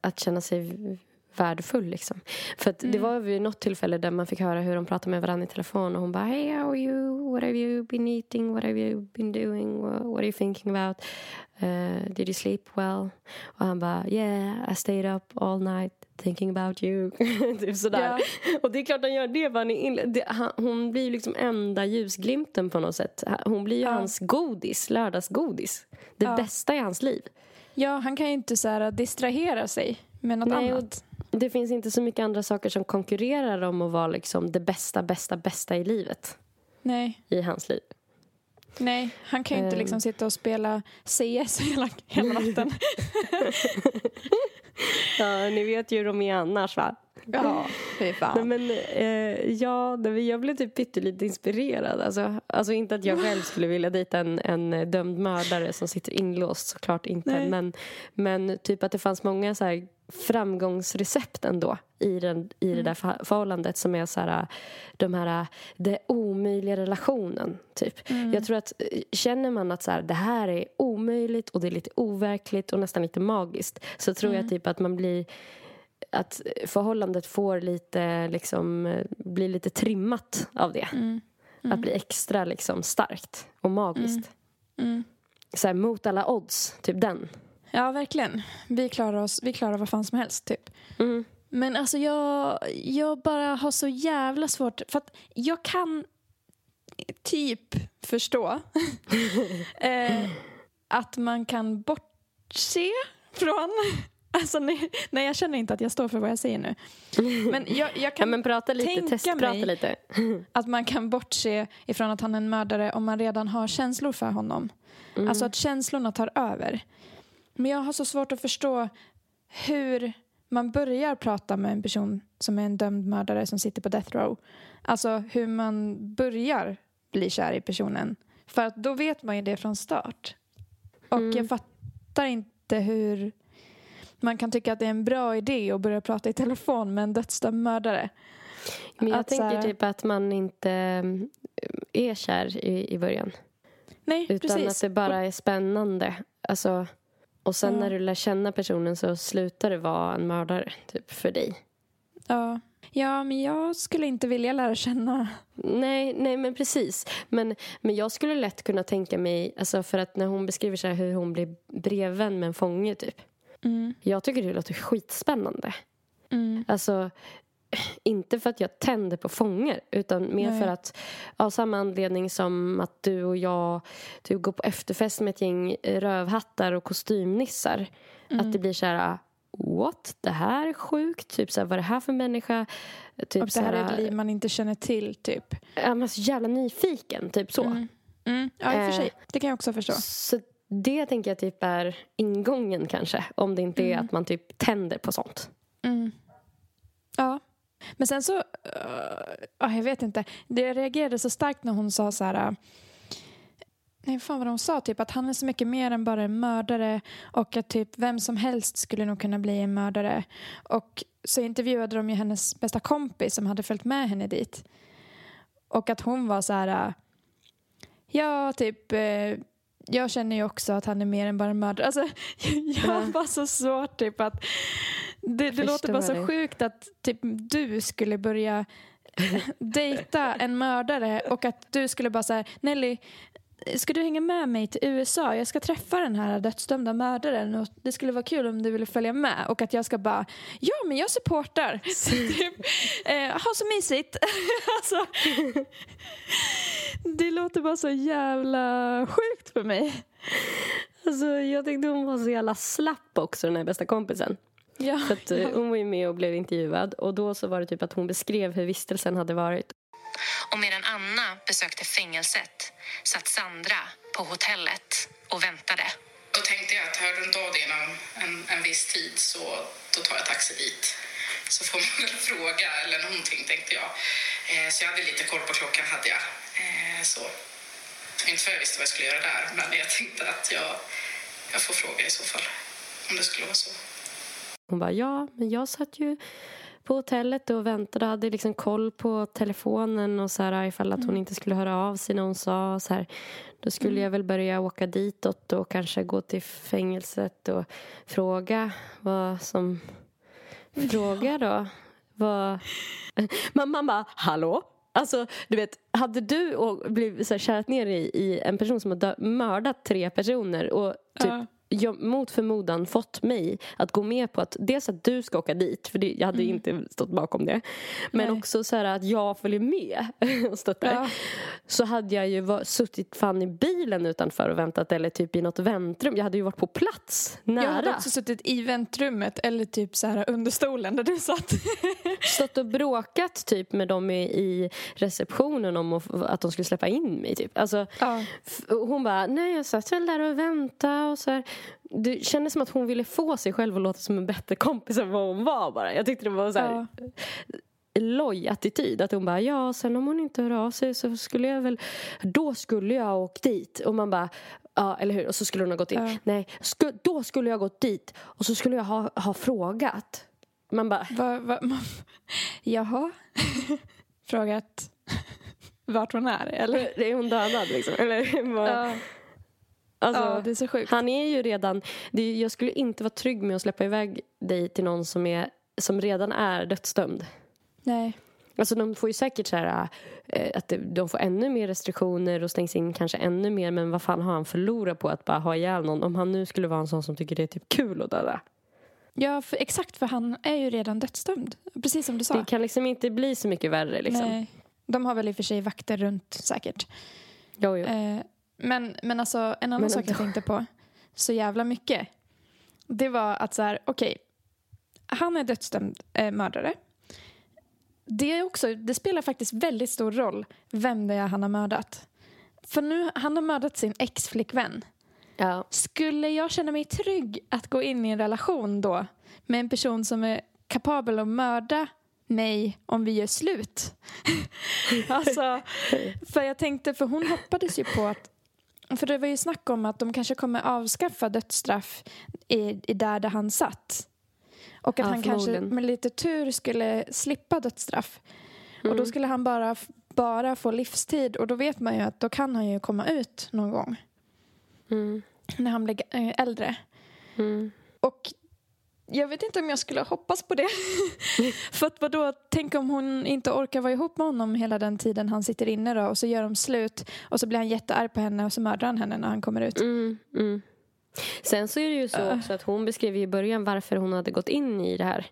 Att känna sig värdefull liksom. För att det var vid något tillfälle där man fick höra hur de pratade med varandra i telefon och hon bara Hey, how are you? What have you been eating? What have you been doing? What, what are you thinking about? Uh, did you sleep well? Och han bara Yeah, I stayed up all night thinking about you. typ sådär. Och det är klart han gör det. Han är inle- det han, hon blir ju liksom enda ljusglimten på något sätt. Hon blir ju hans godis, lördagsgodis. Det Ja. bästa i hans liv. Ja, han kan ju inte så här distrahera sig med något Nej, annat. Det finns inte så mycket andra saker som konkurrerar om att vara liksom det bästa, bästa, bästa i livet. Nej, I hans liv. nej, han kan ju inte Ehm. liksom sitta och spela CS hela, hela natten. Ja, ni vet ju hur de är annars va? ja, fy Nej, fan. men, eh, ja, nej, jag blev typ pyttelite inspirerad. Alltså, alltså inte att jag själv skulle vilja dejta en, en dömd mördare som sitter inlåst, såklart inte. Nej. Men, men typ att det fanns många så här framgångsrecept ändå i, den, i det där för, förhållandet som är så här, de här, det omöjliga relationen. Typ. Jag tror att känner man att så här, det här är omöjligt och det är lite overkligt och nästan lite magiskt så tror jag typ att man blir att förhållandet får lite liksom eh, bli lite trimmat av det. Att bli extra liksom starkt och magiskt. Så här, mot alla odds, typ den. Ja, verkligen. Vi klarar, oss, vi klarar vad fan som helst, typ. Mm. Men alltså jag, jag bara har så jävla svårt, för att jag kan typ förstå eh, att man kan bortse från Alltså nej, nej, jag känner inte att jag står för vad jag säger nu. Men jag, jag Ja, kan men prata lite, tänka testprata mig lite. att man kan bortse ifrån att han är en mördare om man redan har känslor för honom. Alltså att känslorna tar över. Men jag har så svårt att förstå hur man börjar prata med en person som är en dömd mördare som sitter på death row. Alltså hur man börjar bli kär i personen. För att då vet man ju det från start. Och jag fattar inte hur man kan tycka att det är en bra idé att börja prata i telefon med en dödsdömd mördare. Men jag Att tänker här- typ att man inte mm, är kär i, i början. Nej, Utan precis. att det bara är spännande. Alltså, och sen Ja. när du lär känna personen så slutar det vara en mördare typ, för dig. Ja. ja, men jag skulle inte vilja lära känna... Nej, nej men precis. Men, men jag skulle lätt kunna tänka mig, alltså för att när hon beskriver så här hur hon blir brevvän med en fånge typ. Mm. Jag tycker det låter skitspännande. Mm. Alltså, inte för att jag tänder på fångar utan mer Nej. för att av samma anledning som att du och jag du går på efterfest med ett gäng rövhattar och kostymnissar. Att det blir så här what? Det här är sjukt. Typ så här, vad är det här för människa? Typ Och det så här är ett liv man inte känner till, typ. Ja, men så jävla nyfiken, typ så. Mm. Mm. Ja, i och för Eh, sig. Det kan jag också förstå. Så det tänker jag typ är ingången kanske. Om det inte är att man typ tänder på sånt. Mm. Ja. Men sen så, uh, jag vet inte. Det jag reagerade så starkt när hon sa så här... uh, Nej, fan vad hon sa, typ att han är så mycket mer än bara en mördare och att typ vem som helst skulle nog kunna bli en mördare. Och så intervjuade de ju hennes bästa kompis som hade följt med henne dit. Och att hon var så här... uh, Ja, typ jag känner ju också att han är mer än bara en mördare. Alltså, jag Ja. har bara så svårt typ att... Det, det låter bara så det. sjukt att typ du skulle börja dejta en mördare och att du skulle bara säga Nelly, ska du hänga med mig till USA? Jag ska träffa den här dödsdömda mördaren och det skulle vara kul om du ville följa med. Och att jag ska bara, ja men jag supportar. typ, eh, ha så mysigt. alltså, det låter bara så jävla sjukt för mig. Alltså, jag tyckte hon var så jävla slapp också, den här bästa kompisen. Ja, För att, eh, hon var ju med och blev intervjuad. Och då så var det typ att hon beskrev hur vistelsen hade varit. Och medan Anna besökte fängelset satt Sandra på hotellet och väntade. Då tänkte jag att hör du inte av dig inom en, en viss tid så då tar jag taxi dit. Så får man väl fråga eller någonting tänkte jag. Eh, så jag hade lite koll på klockan hade jag. Eh, så. Inte för jag visste vad jag skulle göra där men jag tänkte att jag, jag får fråga i så fall. Om det skulle vara så. Hon bara, ja, men jag satt ju på hotellet och väntade och hade liksom koll på telefonen och så här, ifall att hon inte skulle höra av sig när hon sa så här. Då skulle jag väl börja åka ditåt och kanske gå till fängelset och fråga vad som... Fråga då? Vad... Men man bara, hallå? Alltså, du vet, hade du blivit så här, kärat ner i, i en person som har mördat tre personer och typ Ja. Jag, mot förmodan fått mig att gå med på att dels att du ska åka dit, för det, jag hade inte stått bakom det. Men Nej. också så här att jag följer med och stöttar. Ja. Så hade jag ju var, suttit fan i bilen utanför och väntat eller typ i något väntrum. Jag hade ju varit på plats, nära. Jag hade också suttit i väntrummet eller typ så här under stolen där du satt. Stått och bråkat typ med dem i, i receptionen om att, att de skulle släppa in mig. Typ. Alltså, Ja. hon bara, nej jag satt väl där och väntade och så här. Det kändes som att hon ville få sig själv att låta som en bättre kompis än vad hon var bara. Jag tyckte det var så här, Ja. loj attityd. Att hon bara, ja sen om hon inte hör av sig så skulle jag väl, då skulle jag ha åkt dit. Och man bara, ja eller hur. Och så skulle hon ha gått in. Ja. Nej, sku, då skulle jag ha gått dit. Och så skulle jag ha, ha frågat. Man bara, Va, va, man, jaha? Frågat vart hon är, eller? är hon dödad liksom? Eller vad? Ja, Alltså, ja, det är så sjukt. Han är ju redan... Det, jag skulle inte vara trygg med att släppa iväg dig till någon som, är, som redan är dödsdömd. Nej. Alltså de får ju säkert så här, eh, att de får ännu mer restriktioner och stängs in kanske ännu mer. Men vad fan har han förlorat på att bara ha ihjäl någon? Om han nu skulle vara en sån som tycker det är typ kul att döda. Ja, för, exakt, för han är ju redan dödsdömd. Precis som du sa. Det kan liksom inte bli så mycket värre liksom. Nej. De har väl i och för sig vakter runt säkert. Jo, jo. Eh, men, men alltså, en annan Men sak jag tänkte på så jävla mycket. Det var att så här, okej. han är dödsdömd eh, mördare. Det, är också, det spelar faktiskt väldigt stor roll vem det är han har mördat. För nu, han har mördat sin ex-flickvän. Ja. Skulle jag känna mig trygg att gå in i en relation då med en person som är kapabel att mörda mig om vi gör slut? alltså, för jag tänkte, för hon hoppades ju på att för det var ju snack om att de kanske kommer avskaffa dödsstraff i, i där, där han satt. Och att Ja, han kanske med lite tur skulle slippa dödsstraff. Och Mm. då skulle han bara, bara få livstid och då vet man ju att då kan han ju komma ut någon gång Mm. när han blir eh, äldre. Mm. Och jag vet inte om jag skulle hoppas på det. För att vadå, tänk om hon inte orkar vara ihop med honom hela den tiden han sitter inne då och så gör de slut och så blir han jättearg på henne och så mördar han henne när han kommer ut. Mm, mm. Sen så är det ju så Äh. också att hon beskrev i början varför hon hade gått in i det här.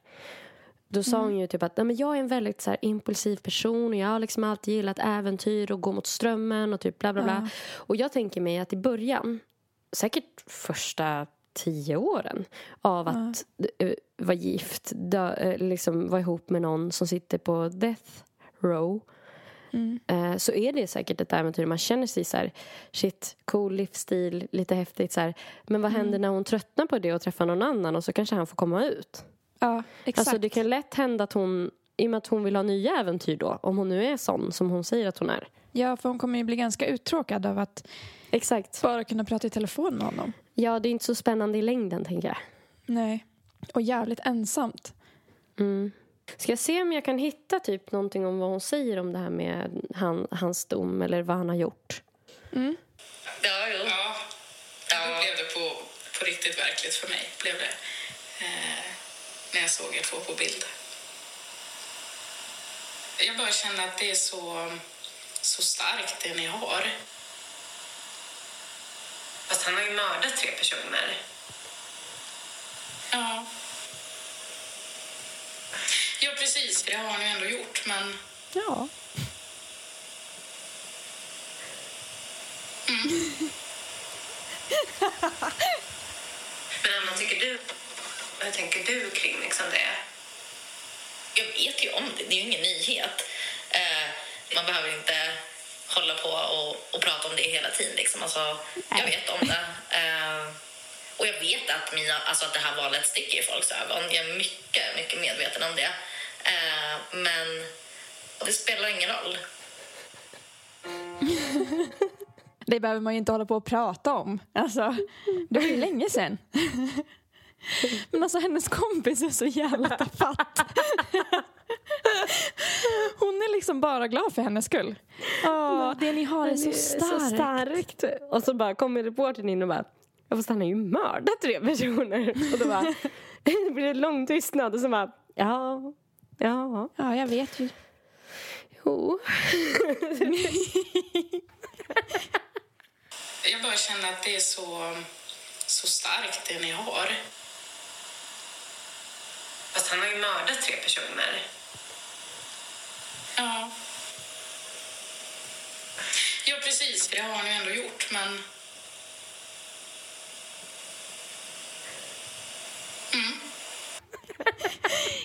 Då sa hon ju typ att Nej, men jag är en väldigt så här, impulsiv person och jag har liksom alltid gillat äventyr och gå mot strömmen och typ bla bla bla. Och jag tänker mig att i början, säkert första tio åren av att uh, vara gift, dö, uh, liksom vara ihop med någon som sitter på death row Mm. uh, så är det säkert ett äventyr. Man känner sig så här, shit, cool livsstil, lite häftigt så här. Men vad händer när hon tröttnar på det och träffar någon annan och så kanske han får komma ut? Ja, exakt. Alltså det kan lätt hända att hon, i och med att hon vill ha nya äventyr då, om hon nu är sån som hon säger att hon är. Ja, för hon kommer ju bli ganska uttråkad av att Exakt. bara kunna prata i telefon med honom. Ja, det är inte så spännande i längden, tänker jag. Nej. Och jävligt ensamt. Mm. Ska jag se om jag kan hitta typ någonting om vad hon säger om det här med han, hans dom eller vad han har gjort? Mm. Ja, jo. Ja, då blev det på, på riktigt verkligt för mig. Blev det. Eh, när jag såg er två på bild. Jag bara känner att det är så, så starkt det ni har. Fast han har ju mördat tre personer. Ja. Ja, precis. Det har han ju ändå gjort, men... Ja. Men Anna, tycker du... Vad tänker du kring liksom det? Jag vet ju om det. Det är ju ingen nyhet. Eh, man behöver inte hålla på och, och prata om det hela tiden. Liksom. Alltså, jag vet om det. Eh, och jag vet att, mina, alltså att det här valet sticker i folks ögon. Jag är mycket, mycket medveten om det. Eh, men det spelar ingen roll. Det behöver man ju inte hålla på och prata om. Alltså, det var ju länge sedan. Men alltså hennes kompis är så jävla tafatt. Hon är liksom bara glad för hennes skull. Åh, det ni har är så starkt. starkt. Och så bara kommer reportern in och bara Ja, fast han har ju mördat tre personer. Och då bara, det blir en lång tystnad och så bara, ja, ja, Ja, jag vet ju. jo. Jag bara känner att det är så, så starkt det ni har. Fast han har ju mördat tre personer. Ja. Ja, precis. Det har han ju ändå gjort, men...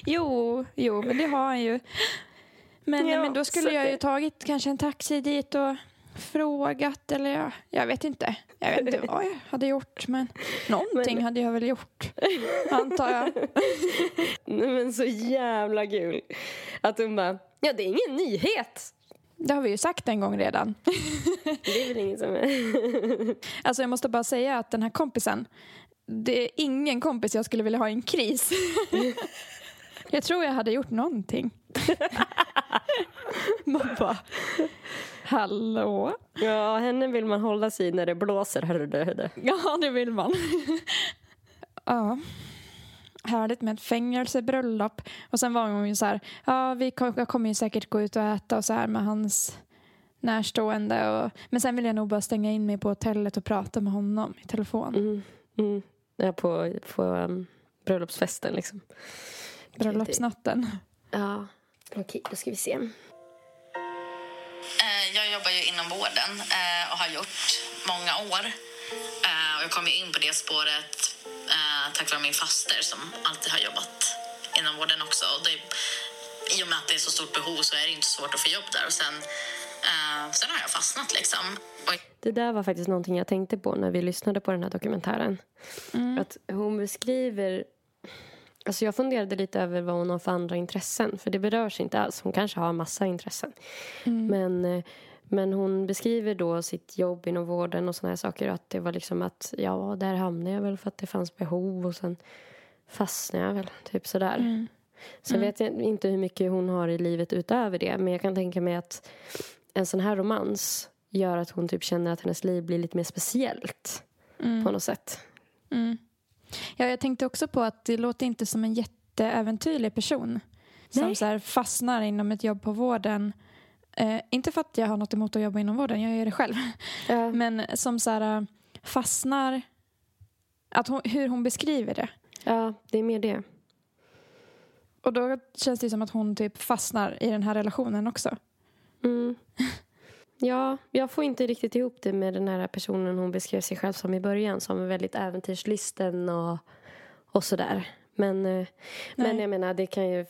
Jo, jo, men det har han ju. Men, Ja, men då skulle jag ju det- tagit kanske en taxi dit och frågat eller jag, jag vet inte. Jag vet inte vad jag hade gjort men någonting hade jag väl gjort. Antar jag. Nej, men så jävla kul. Att hon bara, ja det är ingen nyhet. Det har vi ju sagt en gång redan. Det är väl ingen som är... Alltså jag måste bara säga att den här kompisen, det är ingen kompis jag skulle vilja ha i en kris. Jag tror jag hade gjort någonting. Man bara, hallå? Ja, henne vill man hålla sig i när det blåser, hörru du. Ja, det vill man. ja. Härligt med ett fängelsebröllop. Och sen var hon ju så här, ja vi jag kommer ju säkert gå ut och äta och så här med hans närstående. Och, men sen vill jag nog bara stänga in mig på hotellet och prata med honom i telefon. Mm, mm. Ja, på, på um, bröllopsfesten liksom. Bröllopsnatten. Ja, okej, då ska vi se. Eh, Jag jobbar ju inom vården eh, och har gjort många år. Eh, Och jag kom in på det spåret tack vare min faster som alltid har jobbat inom vården också. Och det, I och med att det är så stort behov så är det inte svårt att få jobb där. Och sen, eh, sen har jag fastnat liksom. Och Det där var faktiskt någonting jag tänkte på när vi lyssnade på den här dokumentären. Att hon beskriver... Alltså jag funderade lite över vad hon har för andra intressen. För det berörs inte alls. Hon kanske har massa intressen. Men, eh, men hon beskriver då sitt jobb inom vården och såna här saker. Att det var liksom att ja, där hamnade jag väl för att det fanns behov. Och sen fastnade jag väl. Typ sådär. Sen vet jag inte hur mycket hon har i livet utöver det. Men jag kan tänka mig att en sån här romans gör att hon typ känner att hennes liv blir lite mer speciellt. På något sätt. Ja, jag tänkte också på att det låter inte som en jätteäventyrlig person. Som Nej. så här fastnar inom ett jobb på vården. Eh, inte för att jag har något emot att jobba inom vården, jag gör det själv. Ja. Men som så här fastnar... Att hon, hur hon beskriver det. ja, det är mer det. Och då känns det som att hon typ fastnar i den här relationen också. Mm. Ja, jag får inte riktigt ihop det med den här personen hon beskrev sig själv som i början. Som väldigt äventyrslysten och, och sådär. Men, eh, men jag menar, det kan ju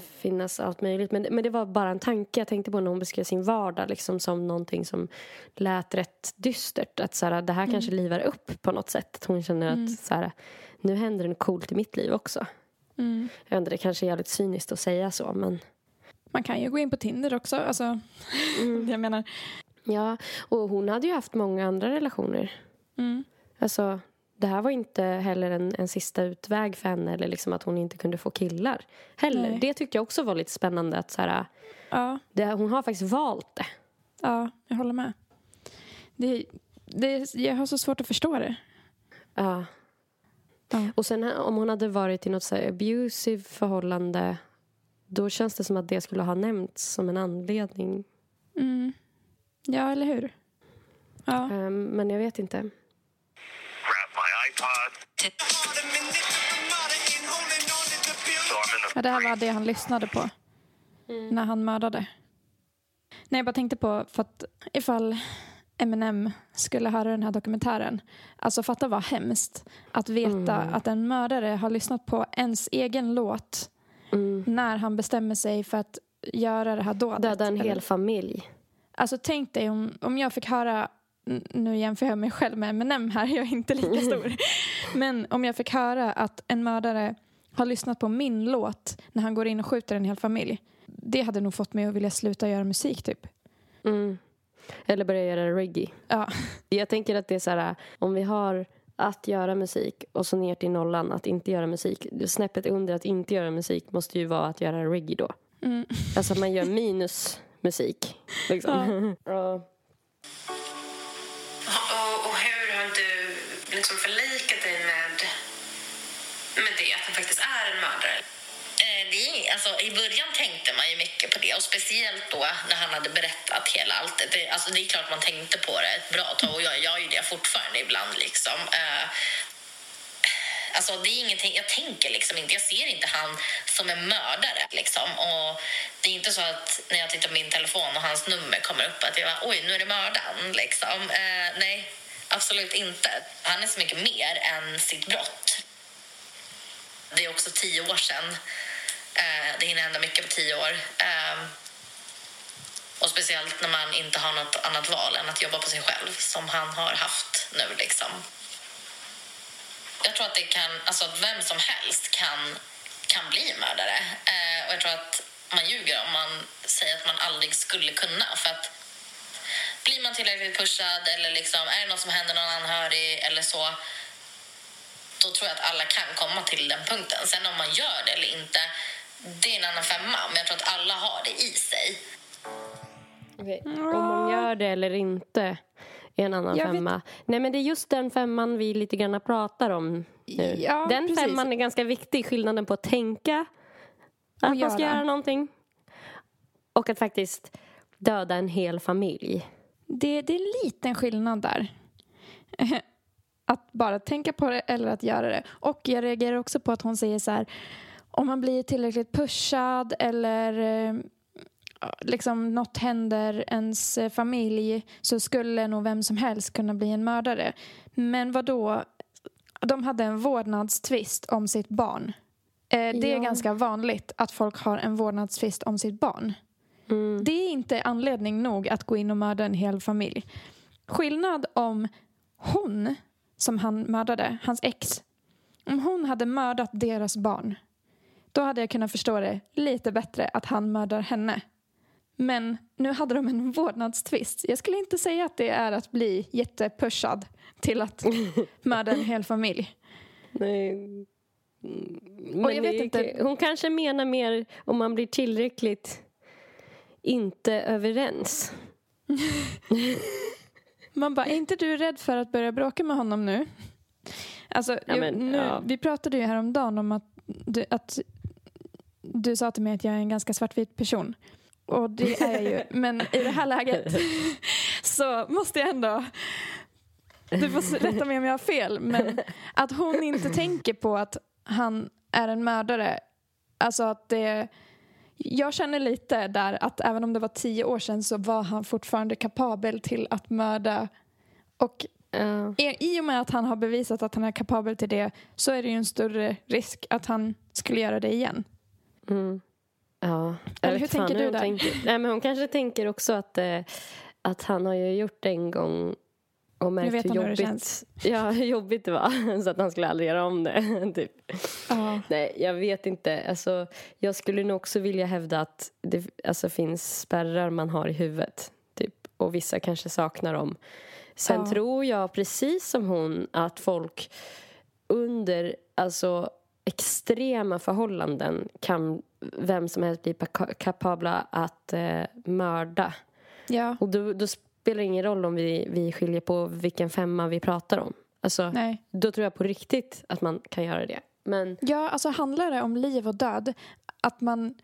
finnas allt möjligt. Men, men det var bara en tanke jag tänkte på när hon beskrev sin vardag liksom som någonting som lät rätt dystert. Att så här, det här kanske livar upp på något sätt. Att hon känner att så här, nu händer det något coolt i mitt liv också. Mm. Jag inte, det kanske är jävligt cyniskt att säga så, men Man kan ju gå in på Tinder också. Alltså, jag menar, ja. Och hon hade ju haft många andra relationer. mm. Alltså, det här var inte heller en, en sista utväg för henne eller liksom att hon inte kunde få killar. Heller. Nej. Det tyckte jag också var lite spännande. att så här, ja, det, Hon har faktiskt valt det. ja, jag håller med. Det, det, jag har så svårt att förstå det. Ja. Ja. Och sen om hon hade varit i något så här abusive förhållande då känns det som att det skulle ha nämnts som en anledning. Mm. Ja, eller hur? Ja. Ehm, men jag vet inte. Grab my iPod. So I'm in the ja, det här var det han lyssnade på när han mördade. Nej, jag bara tänkte på för att ifall Eminem skulle höra den här dokumentären. Alltså fatta vad hemskt att veta att en mördare har lyssnat på ens egen låt när han bestämmer sig för att göra det här dådet. Döda en hel familj. Alltså tänk dig om, om jag fick höra, nu jämför jag mig själv med Eminem här, jag är inte lika stor. Men om jag fick höra att en mördare har lyssnat på min låt när han går in och skjuter en hel familj. Det hade nog fått mig att vilja sluta göra musik typ. Mm. Eller börja göra reggae. Ja, Jag tänker att det är så här, om vi har att göra musik och så ner till nollan att inte göra musik. Snäppet under att inte göra musik måste ju vara att göra reggae då. Mm. Alltså man gör minus musik. Liksom. Ja. Alltså, I början tänkte man ju mycket på det och speciellt då när han hade berättat hela allt. Det, alltså, det är klart man tänkte på det ett bra tag och jag gör ju det fortfarande ibland. Liksom. Uh, Alltså, det är ingenting, jag tänker liksom inte, jag ser inte han som en mördare. Liksom. Och det är inte så att när jag tittar på min telefon och hans nummer kommer upp att jag bara, oj, nu är det mördaren. Liksom. Eh, nej, absolut inte. Han är så mycket mer än sitt brott. Det är också tio år sedan. Eh, det hinner hända mycket på tio år. Eh, och speciellt när man inte har något annat val än att jobba på sig själv som han har haft nu. Liksom. Jag tror att det kan, alltså att vem som helst kan, kan bli mördare. Eh, och jag tror att man ljuger om man säger att man aldrig skulle kunna. För att blir man tillräckligt pushad eller liksom, är det något som händer någon anhörig eller så då tror jag att alla kan komma till den punkten. Sen om man gör det eller inte, det är en annan femma. Men jag tror att alla har det i sig. Okej. Om man gör det eller inte är en annan Jag vet- femma. Nej men det är just den femman vi lite grann pratar om nu. Ja, den precis. femman är ganska viktig. Skillnaden på att tänka att man ska göra. göra någonting och att faktiskt döda en hel familj. det, det är en liten skillnad där. Att bara tänka på det eller att göra det. Och jag reagerar också på att hon säger så här, om man blir tillräckligt pushad eller eh, liksom något händer ens familj så skulle nog vem som helst kunna bli en mördare. Men vad då? De hade en vårdnadstvist om sitt barn. Eh, det är Ja. ganska vanligt att folk har en vårdnadstvist om sitt barn. Mm. Det är inte anledning nog att gå in och mörda en hel familj. Skillnad om hon som han mördade, hans ex, om hon hade mördat deras barn, då hade jag kunnat förstå det lite bättre att han mördar henne. Men nu hade de en vårdnadstvist. Jag skulle inte säga att det är att bli jättepushad till att mörda en hel familj. Nej. Men jag vet inte-. Hon kanske menar mer om man blir tillräckligt inte överens. Man bara, är inte du rädd för att börja bråka med honom nu? Alltså, Ja, men, nu, ja. Vi pratade ju häromdagen om att att du sa till mig att jag är en ganska svartvit person. Och det är jag ju. Men i det här läget så måste jag ändå... Du får rätta mig om jag har fel. Men att hon inte tänker på att han är en mördare Alltså att det... Jag känner lite där att även om det var tio år sedan så var han fortfarande kapabel till att mörda. Och i i och med att han har bevisat att han är kapabel till det så är det ju en större risk att han skulle göra det igen. Mm. Ja. Eller hur tänker du hon där? Tänker. Nej, men hon kanske tänker också att, eh, att han har ju gjort det en gång och märkt vet hur han hur det jobbigt, ja, hur jobbigt det var. Så att han skulle aldrig göra om det. typ. Ja. Nej, jag vet inte. Alltså, jag skulle nog också vilja hävda att det alltså, finns spärrar man har i huvudet. Typ. Och vissa kanske saknar dem. Sen Ja. tror jag, precis som hon, att folk under alltså, extrema förhållanden kan vem som helst bli pa- kapabla att eh, mörda. ja. Och då, då spelar det ingen roll om vi, vi skiljer på vilken femma vi pratar om. Alltså, Nej. Då tror jag på riktigt att man kan göra det. Men Ja, alltså handlar det om liv och död, att man,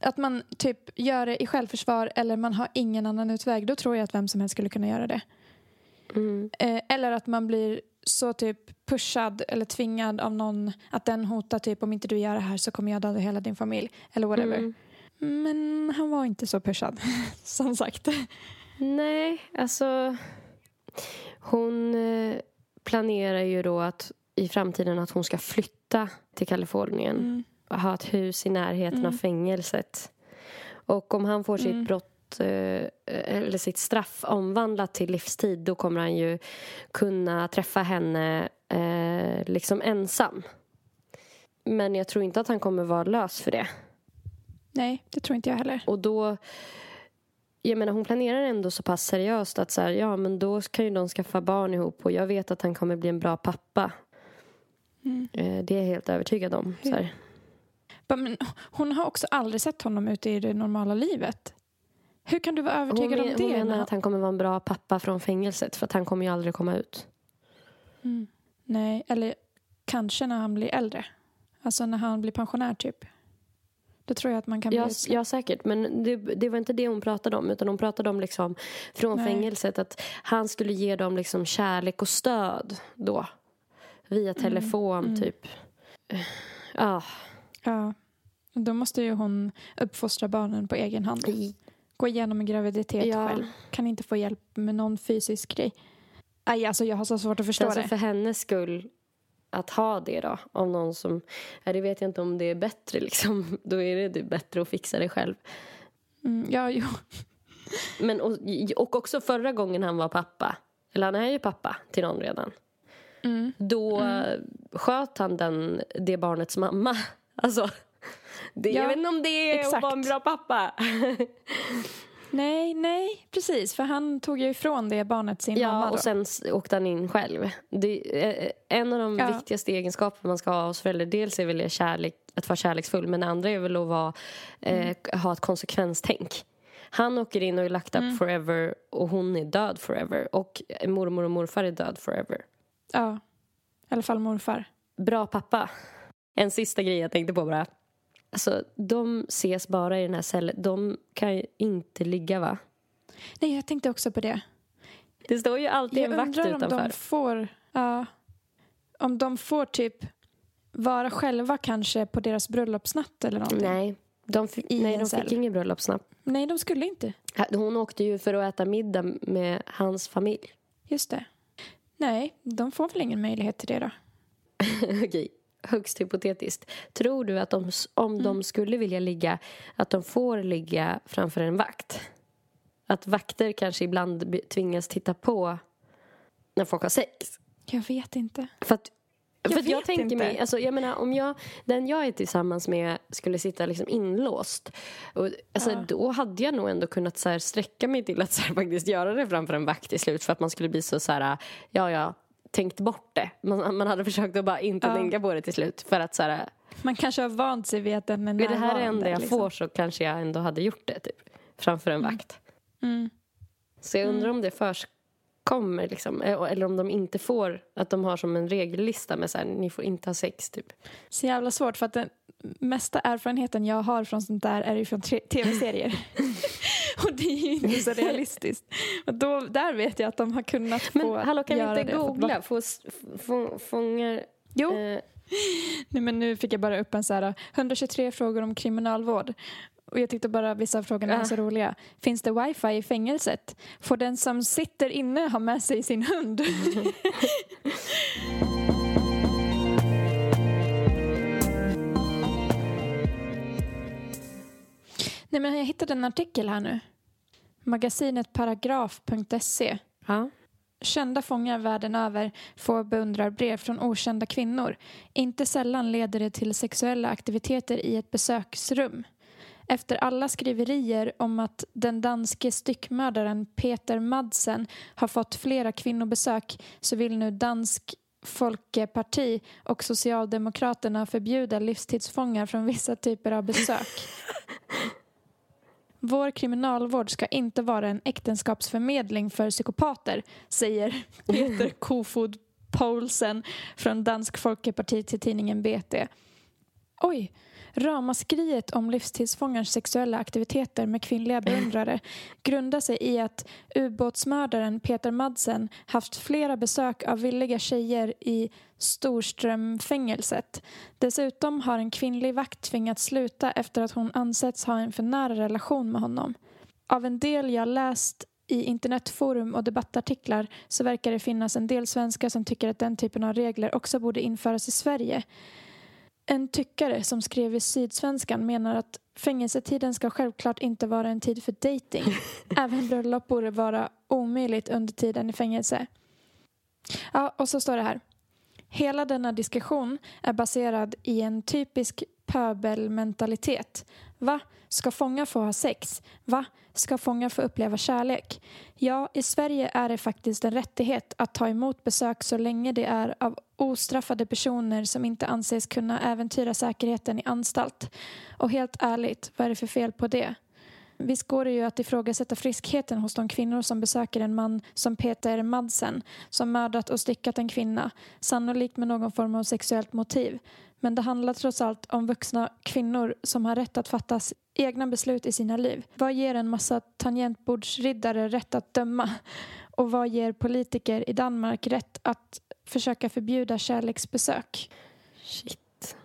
att man typ gör det i självförsvar eller man har ingen annan utväg, då tror jag att vem som helst skulle kunna göra det. mm, Eh, eller att man blir så typ pushad eller tvingad av någon att den hotar typ om inte du gör det här så kommer jag döda hela din familj eller whatever. mm. Men han var inte så pushad, som sagt. Nej, alltså... Hon eh, planerar ju då att i framtiden att hon ska flytta till Kalifornien Mm. och ha ett hus i närheten av Mm. fängelset. Och om han får sitt Mm. Brott eh, eller sitt straff omvandlat till livstid då kommer han ju kunna träffa henne eh, liksom ensam. Men jag tror inte att han kommer vara lös för det. Nej, det tror inte jag heller. Och då... Jag menar, hon planerar ändå så pass seriöst att så här, ja, men då kan ju de skaffa barn ihop och jag vet att han kommer bli en bra pappa. Mm. Eh, Det är jag helt övertygad om. Så här. Men hon har också aldrig sett honom ute i det normala livet. Hur kan du vara Hon, övertygad men, om det? hon menar att han kommer vara en bra pappa från fängelset för att han kommer ju aldrig komma ut. Mm. Nej, eller kanske när han blir äldre. Alltså när han blir pensionär typ. Då tror jag att man kan Ja, bli ja säkert. Men det, det var inte det hon pratade om. Utan hon pratade om liksom från Nej. fängelset att han skulle ge dem liksom kärlek och stöd då. Via telefon mm. typ. Eh, Ja. Ja. Då måste ju hon uppfostra barnen på egen hand. Gå igenom en graviditet Ja. själv. Kan inte få hjälp med någon fysisk grej. Aj, alltså jag har så svårt att förstå Alltså det. för hennes skull att ha det då. Om någon som, det vet jag inte om det är bättre liksom. Då är det typ bättre att fixa det själv. Mm, ja, jo. Men och, och också förra gången han var pappa. Eller han är ju pappa till någon redan. Mm. Då eh, sköt han den, det barnets mamma. Alltså, det, Ja, jag vet inte om det är att exakt. vara en bra pappa. Nej, nej, precis. För han tog ju ifrån det barnet sin mamma Ja, och sen åkte han in själv. Det eh, en av de Ja. viktigaste egenskaperna man ska ha hos föräldrar. Dels är väl kärlek, att vara kärleksfull, men det andra är väl att vara, eh, ha ett konsekvenstänk. Han åker in och är locked up forever och hon är död forever. Och mormor och morfar är död forever. Ja, i alla fall morfar. Bra pappa. En sista grej jag tänkte på bara. Alltså, de ses bara i den här cellen. De kan ju inte ligga, va? Nej, jag tänkte också på det. Det står ju alltid Jag en vakt undrar om utanför. de får... Ja, om de får typ vara själva kanske på deras bröllopsnatt eller någonting. Nej, de, nej, de fick ingen bröllopsnapp. Nej, de skulle inte. Hon åkte ju för att äta middag med hans familj. Just det. Nej, de får väl ingen möjlighet till det då. Okej, högst hypotetiskt. Tror du att de, om Mm. de skulle vilja ligga, att de får ligga framför en vakt? Att vakter kanske ibland tvingas titta på när folk har sex? Jag vet inte. För att, Jag för jag tänker inte. mig, alltså jag menar om jag, den jag är tillsammans med skulle sitta liksom inlåst. Och, alltså, Ja. Då hade jag nog ändå kunnat så här, sträcka mig till att så här, faktiskt göra det framför en vakt till slut. För att man skulle bli så, så här, ja ja, tänkt bort det. Man, man hade försökt att bara inte Ja. tänka på det till slut. För att så här, Man kanske har vant sig vid att den är är det här det närvarande, enda jag liksom. får så kanske jag ändå hade gjort det typ. Framför en vakt. Mm. Så jag undrar om det förekommer liksom. eh, Eller om de inte får, att de har som en regellista med så här, ni får inte ha sex typ. Så jävla svårt för att den mesta erfarenheten jag har från sånt där är ju från tv-serier. och det är ju inte så realistiskt. Och då, där vet jag att de har kunnat Men få hallå, kan vi göra inte för att googla? Få, få, fångar... Jo, Eh, Nej, men nu fick jag bara upp en så här 123 frågor om kriminalvård. Och jag tyckte bara vissa av frågorna var så roliga. Finns det wifi i fängelset? Får den som sitter inne ha med sig sin hund? Nej men jag hittade en artikel här nu. Magasinet paragraf.se. Ja. Kända fångar världen över får beundrarbrev från okända kvinnor. Inte sällan leder det till sexuella aktiviteter i ett besöksrum. Efter alla skriverier om att den danske styckmördaren Peter Madsen har fått flera kvinnobesök så vill nu Dansk Folkeparti och Socialdemokraterna förbjuda livstidsfångar från vissa typer av besök. Vår kriminalvård ska inte vara en äktenskapsförmedling för psykopater, säger Peter Kofod Poulsen från Dansk Folkeparti till tidningen BT. Oj, ramaskriet om livstidsfångars sexuella aktiviteter med kvinnliga beundrare grundar sig i att ubåtsmördaren Peter Madsen haft flera besök av villiga tjejer i Storströmfängelset. Dessutom har en kvinnlig vakt tvingats sluta efter att hon ansetts ha en för nära relation med honom. Av en del jag läst i internetforum och debattartiklar så verkar det finnas en del svenskar som tycker att den typen av regler också borde införas i Sverige. En tyckare som skrev i Sydsvenskan menar att fängelsetiden ska självklart inte vara en tid för dating. Även bröllop borde vara omöjligt under tiden i fängelse. Ja, och så står det här. Hela denna diskussion är baserad i en typisk pöbelmentalitet. Va? Ska fångar få ha sex? Va? Ska fångar få uppleva kärlek? Ja, i Sverige är det faktiskt en rättighet att ta emot besök så länge det är av ostraffade personer som inte anses kunna äventyra säkerheten i anstalt. Och helt ärligt, vad är det för fel på det? Visst går det ju att ifrågasätta friskheten hos de kvinnor som besöker en man som Peter Madsen som mördat och styckat en kvinna, sannolikt med någon form av sexuellt motiv. Men det handlar trots allt om vuxna kvinnor som har rätt att fatta egna beslut i sina liv. Vad ger en massa tangentbordsriddare rätt att döma? Och vad ger politiker i Danmark rätt att försöka förbjuda kärleksbesök? Shit.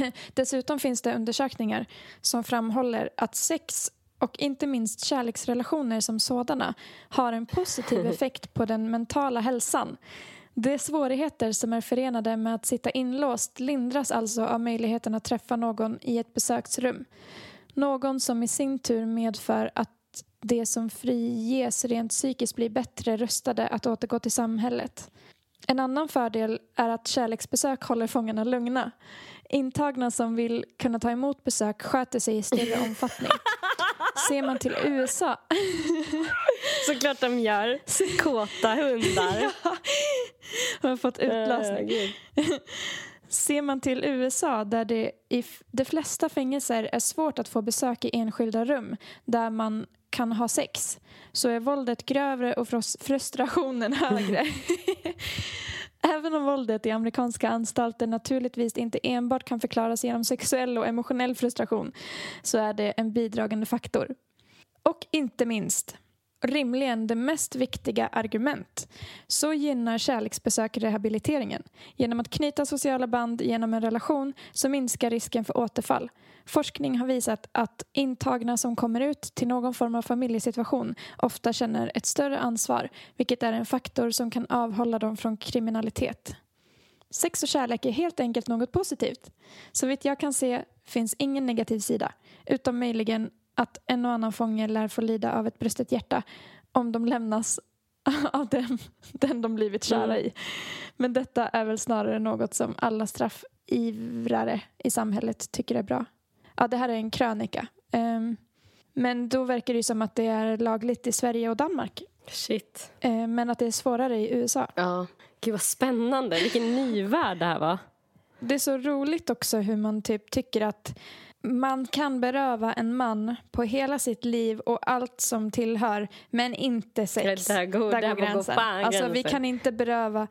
Dessutom finns det undersökningar som framhåller att sex och inte minst kärleksrelationer som sådana har en positiv effekt på den mentala hälsan. De svårigheter som är förenade med att sitta inlåst lindras alltså av möjligheten att träffa någon i ett besöksrum. Någon som i sin tur medför att de som friges rent psykiskt blir bättre rustade att återgå till samhället. En annan fördel är att kärleksbesök håller fångarna lugna. Intagna som vill kunna ta emot besök sköter sig i större omfattning. Ser man till USA... Såklart de gör. Kåta hundar. har jag fått utlösning. Uh, Ser man till USA där det i de flesta fängelser är svårt att få besök i enskilda rum där man kan ha sex så är våldet grövre och frustrationen högre. Även om våldet i amerikanska anstalter naturligtvis inte enbart kan förklaras genom sexuell och emotionell frustration så är det en bidragande faktor. Och inte minst, rimligen det mest viktiga argument, så gynnar kärleksbesök rehabiliteringen. Genom att knyta sociala band genom en relation så minskar risken för återfall. Forskning har visat att intagna som kommer ut till någon form av familjesituation ofta känner ett större ansvar, vilket är en faktor som kan avhålla dem från kriminalitet. Sex och kärlek är helt enkelt något positivt. Så vitt jag kan se finns ingen negativ sida, utom möjligen att en och annan fånge lär få lida av ett brustet hjärta om de lämnas av den, den de blivit kära i. Men detta är väl snarare något som alla straffivrare i samhället tycker är bra. Ja, det här är en krönika. Um, men då verkar det som att det är lagligt i Sverige och Danmark. Shit. Uh, men att det är svårare i USA. Ja. Gud vad spännande. Vilken ny värld det här var. Det är så roligt också hur man typ tycker att man kan beröva en man på hela sitt liv och allt som tillhör men inte sex. Där går, där går går gränsen. fan Alltså vi kan inte beröva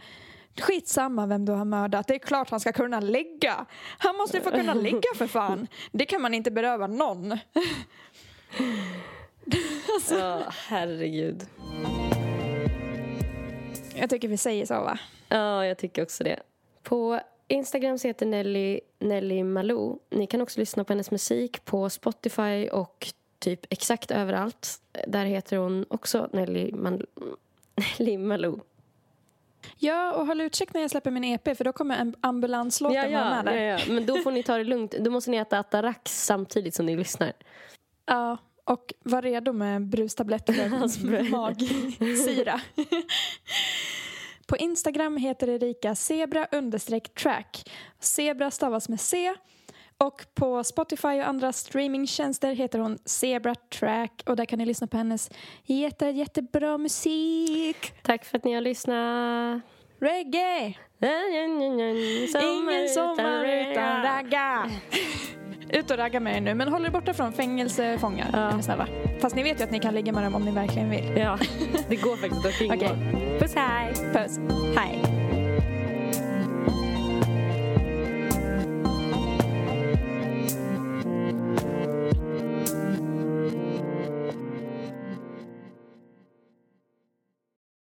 Skitsamma vem du har mördat. Det är klart han ska kunna lägga. Han måste få kunna lägga för fan. Det kan man inte beröva någon. alltså, Ja, herregud. jag tycker vi säger så va? Ja, jag tycker också det. På Instagram så heter Nelly, Nelly Malou. Ni kan också lyssna på hennes musik på Spotify och typ exakt överallt. Där heter hon också Nelly, Mal Nelly Malou. Ja, och håll utkik när jag släpper min EP för då kommer en ambulanslåten Ja, vara ja, med ja, där. ja, men då får ni ta det lugnt. Då måste ni äta Atarax samtidigt som ni lyssnar. Ja, och var redo med brustabletter för magsyra. På Instagram heter Erika zebra track. Zebra stavas med C. Och på Spotify och andra streamingtjänster heter hon Zebra Track och där kan ni lyssna på hennes jätte, jättebra musik. Tack för att ni har lyssnat. Reggae! Ingen sommar utan ragga. Ut och ragga med er nu, men håll er borta från fängelsefångar. Ja. Är ni snälla. Fast ni vet ju att ni kan ligga med dem om ni verkligen vill. Ja, det går faktiskt att kringgå. Okej. Puss hej! Puss. Hej.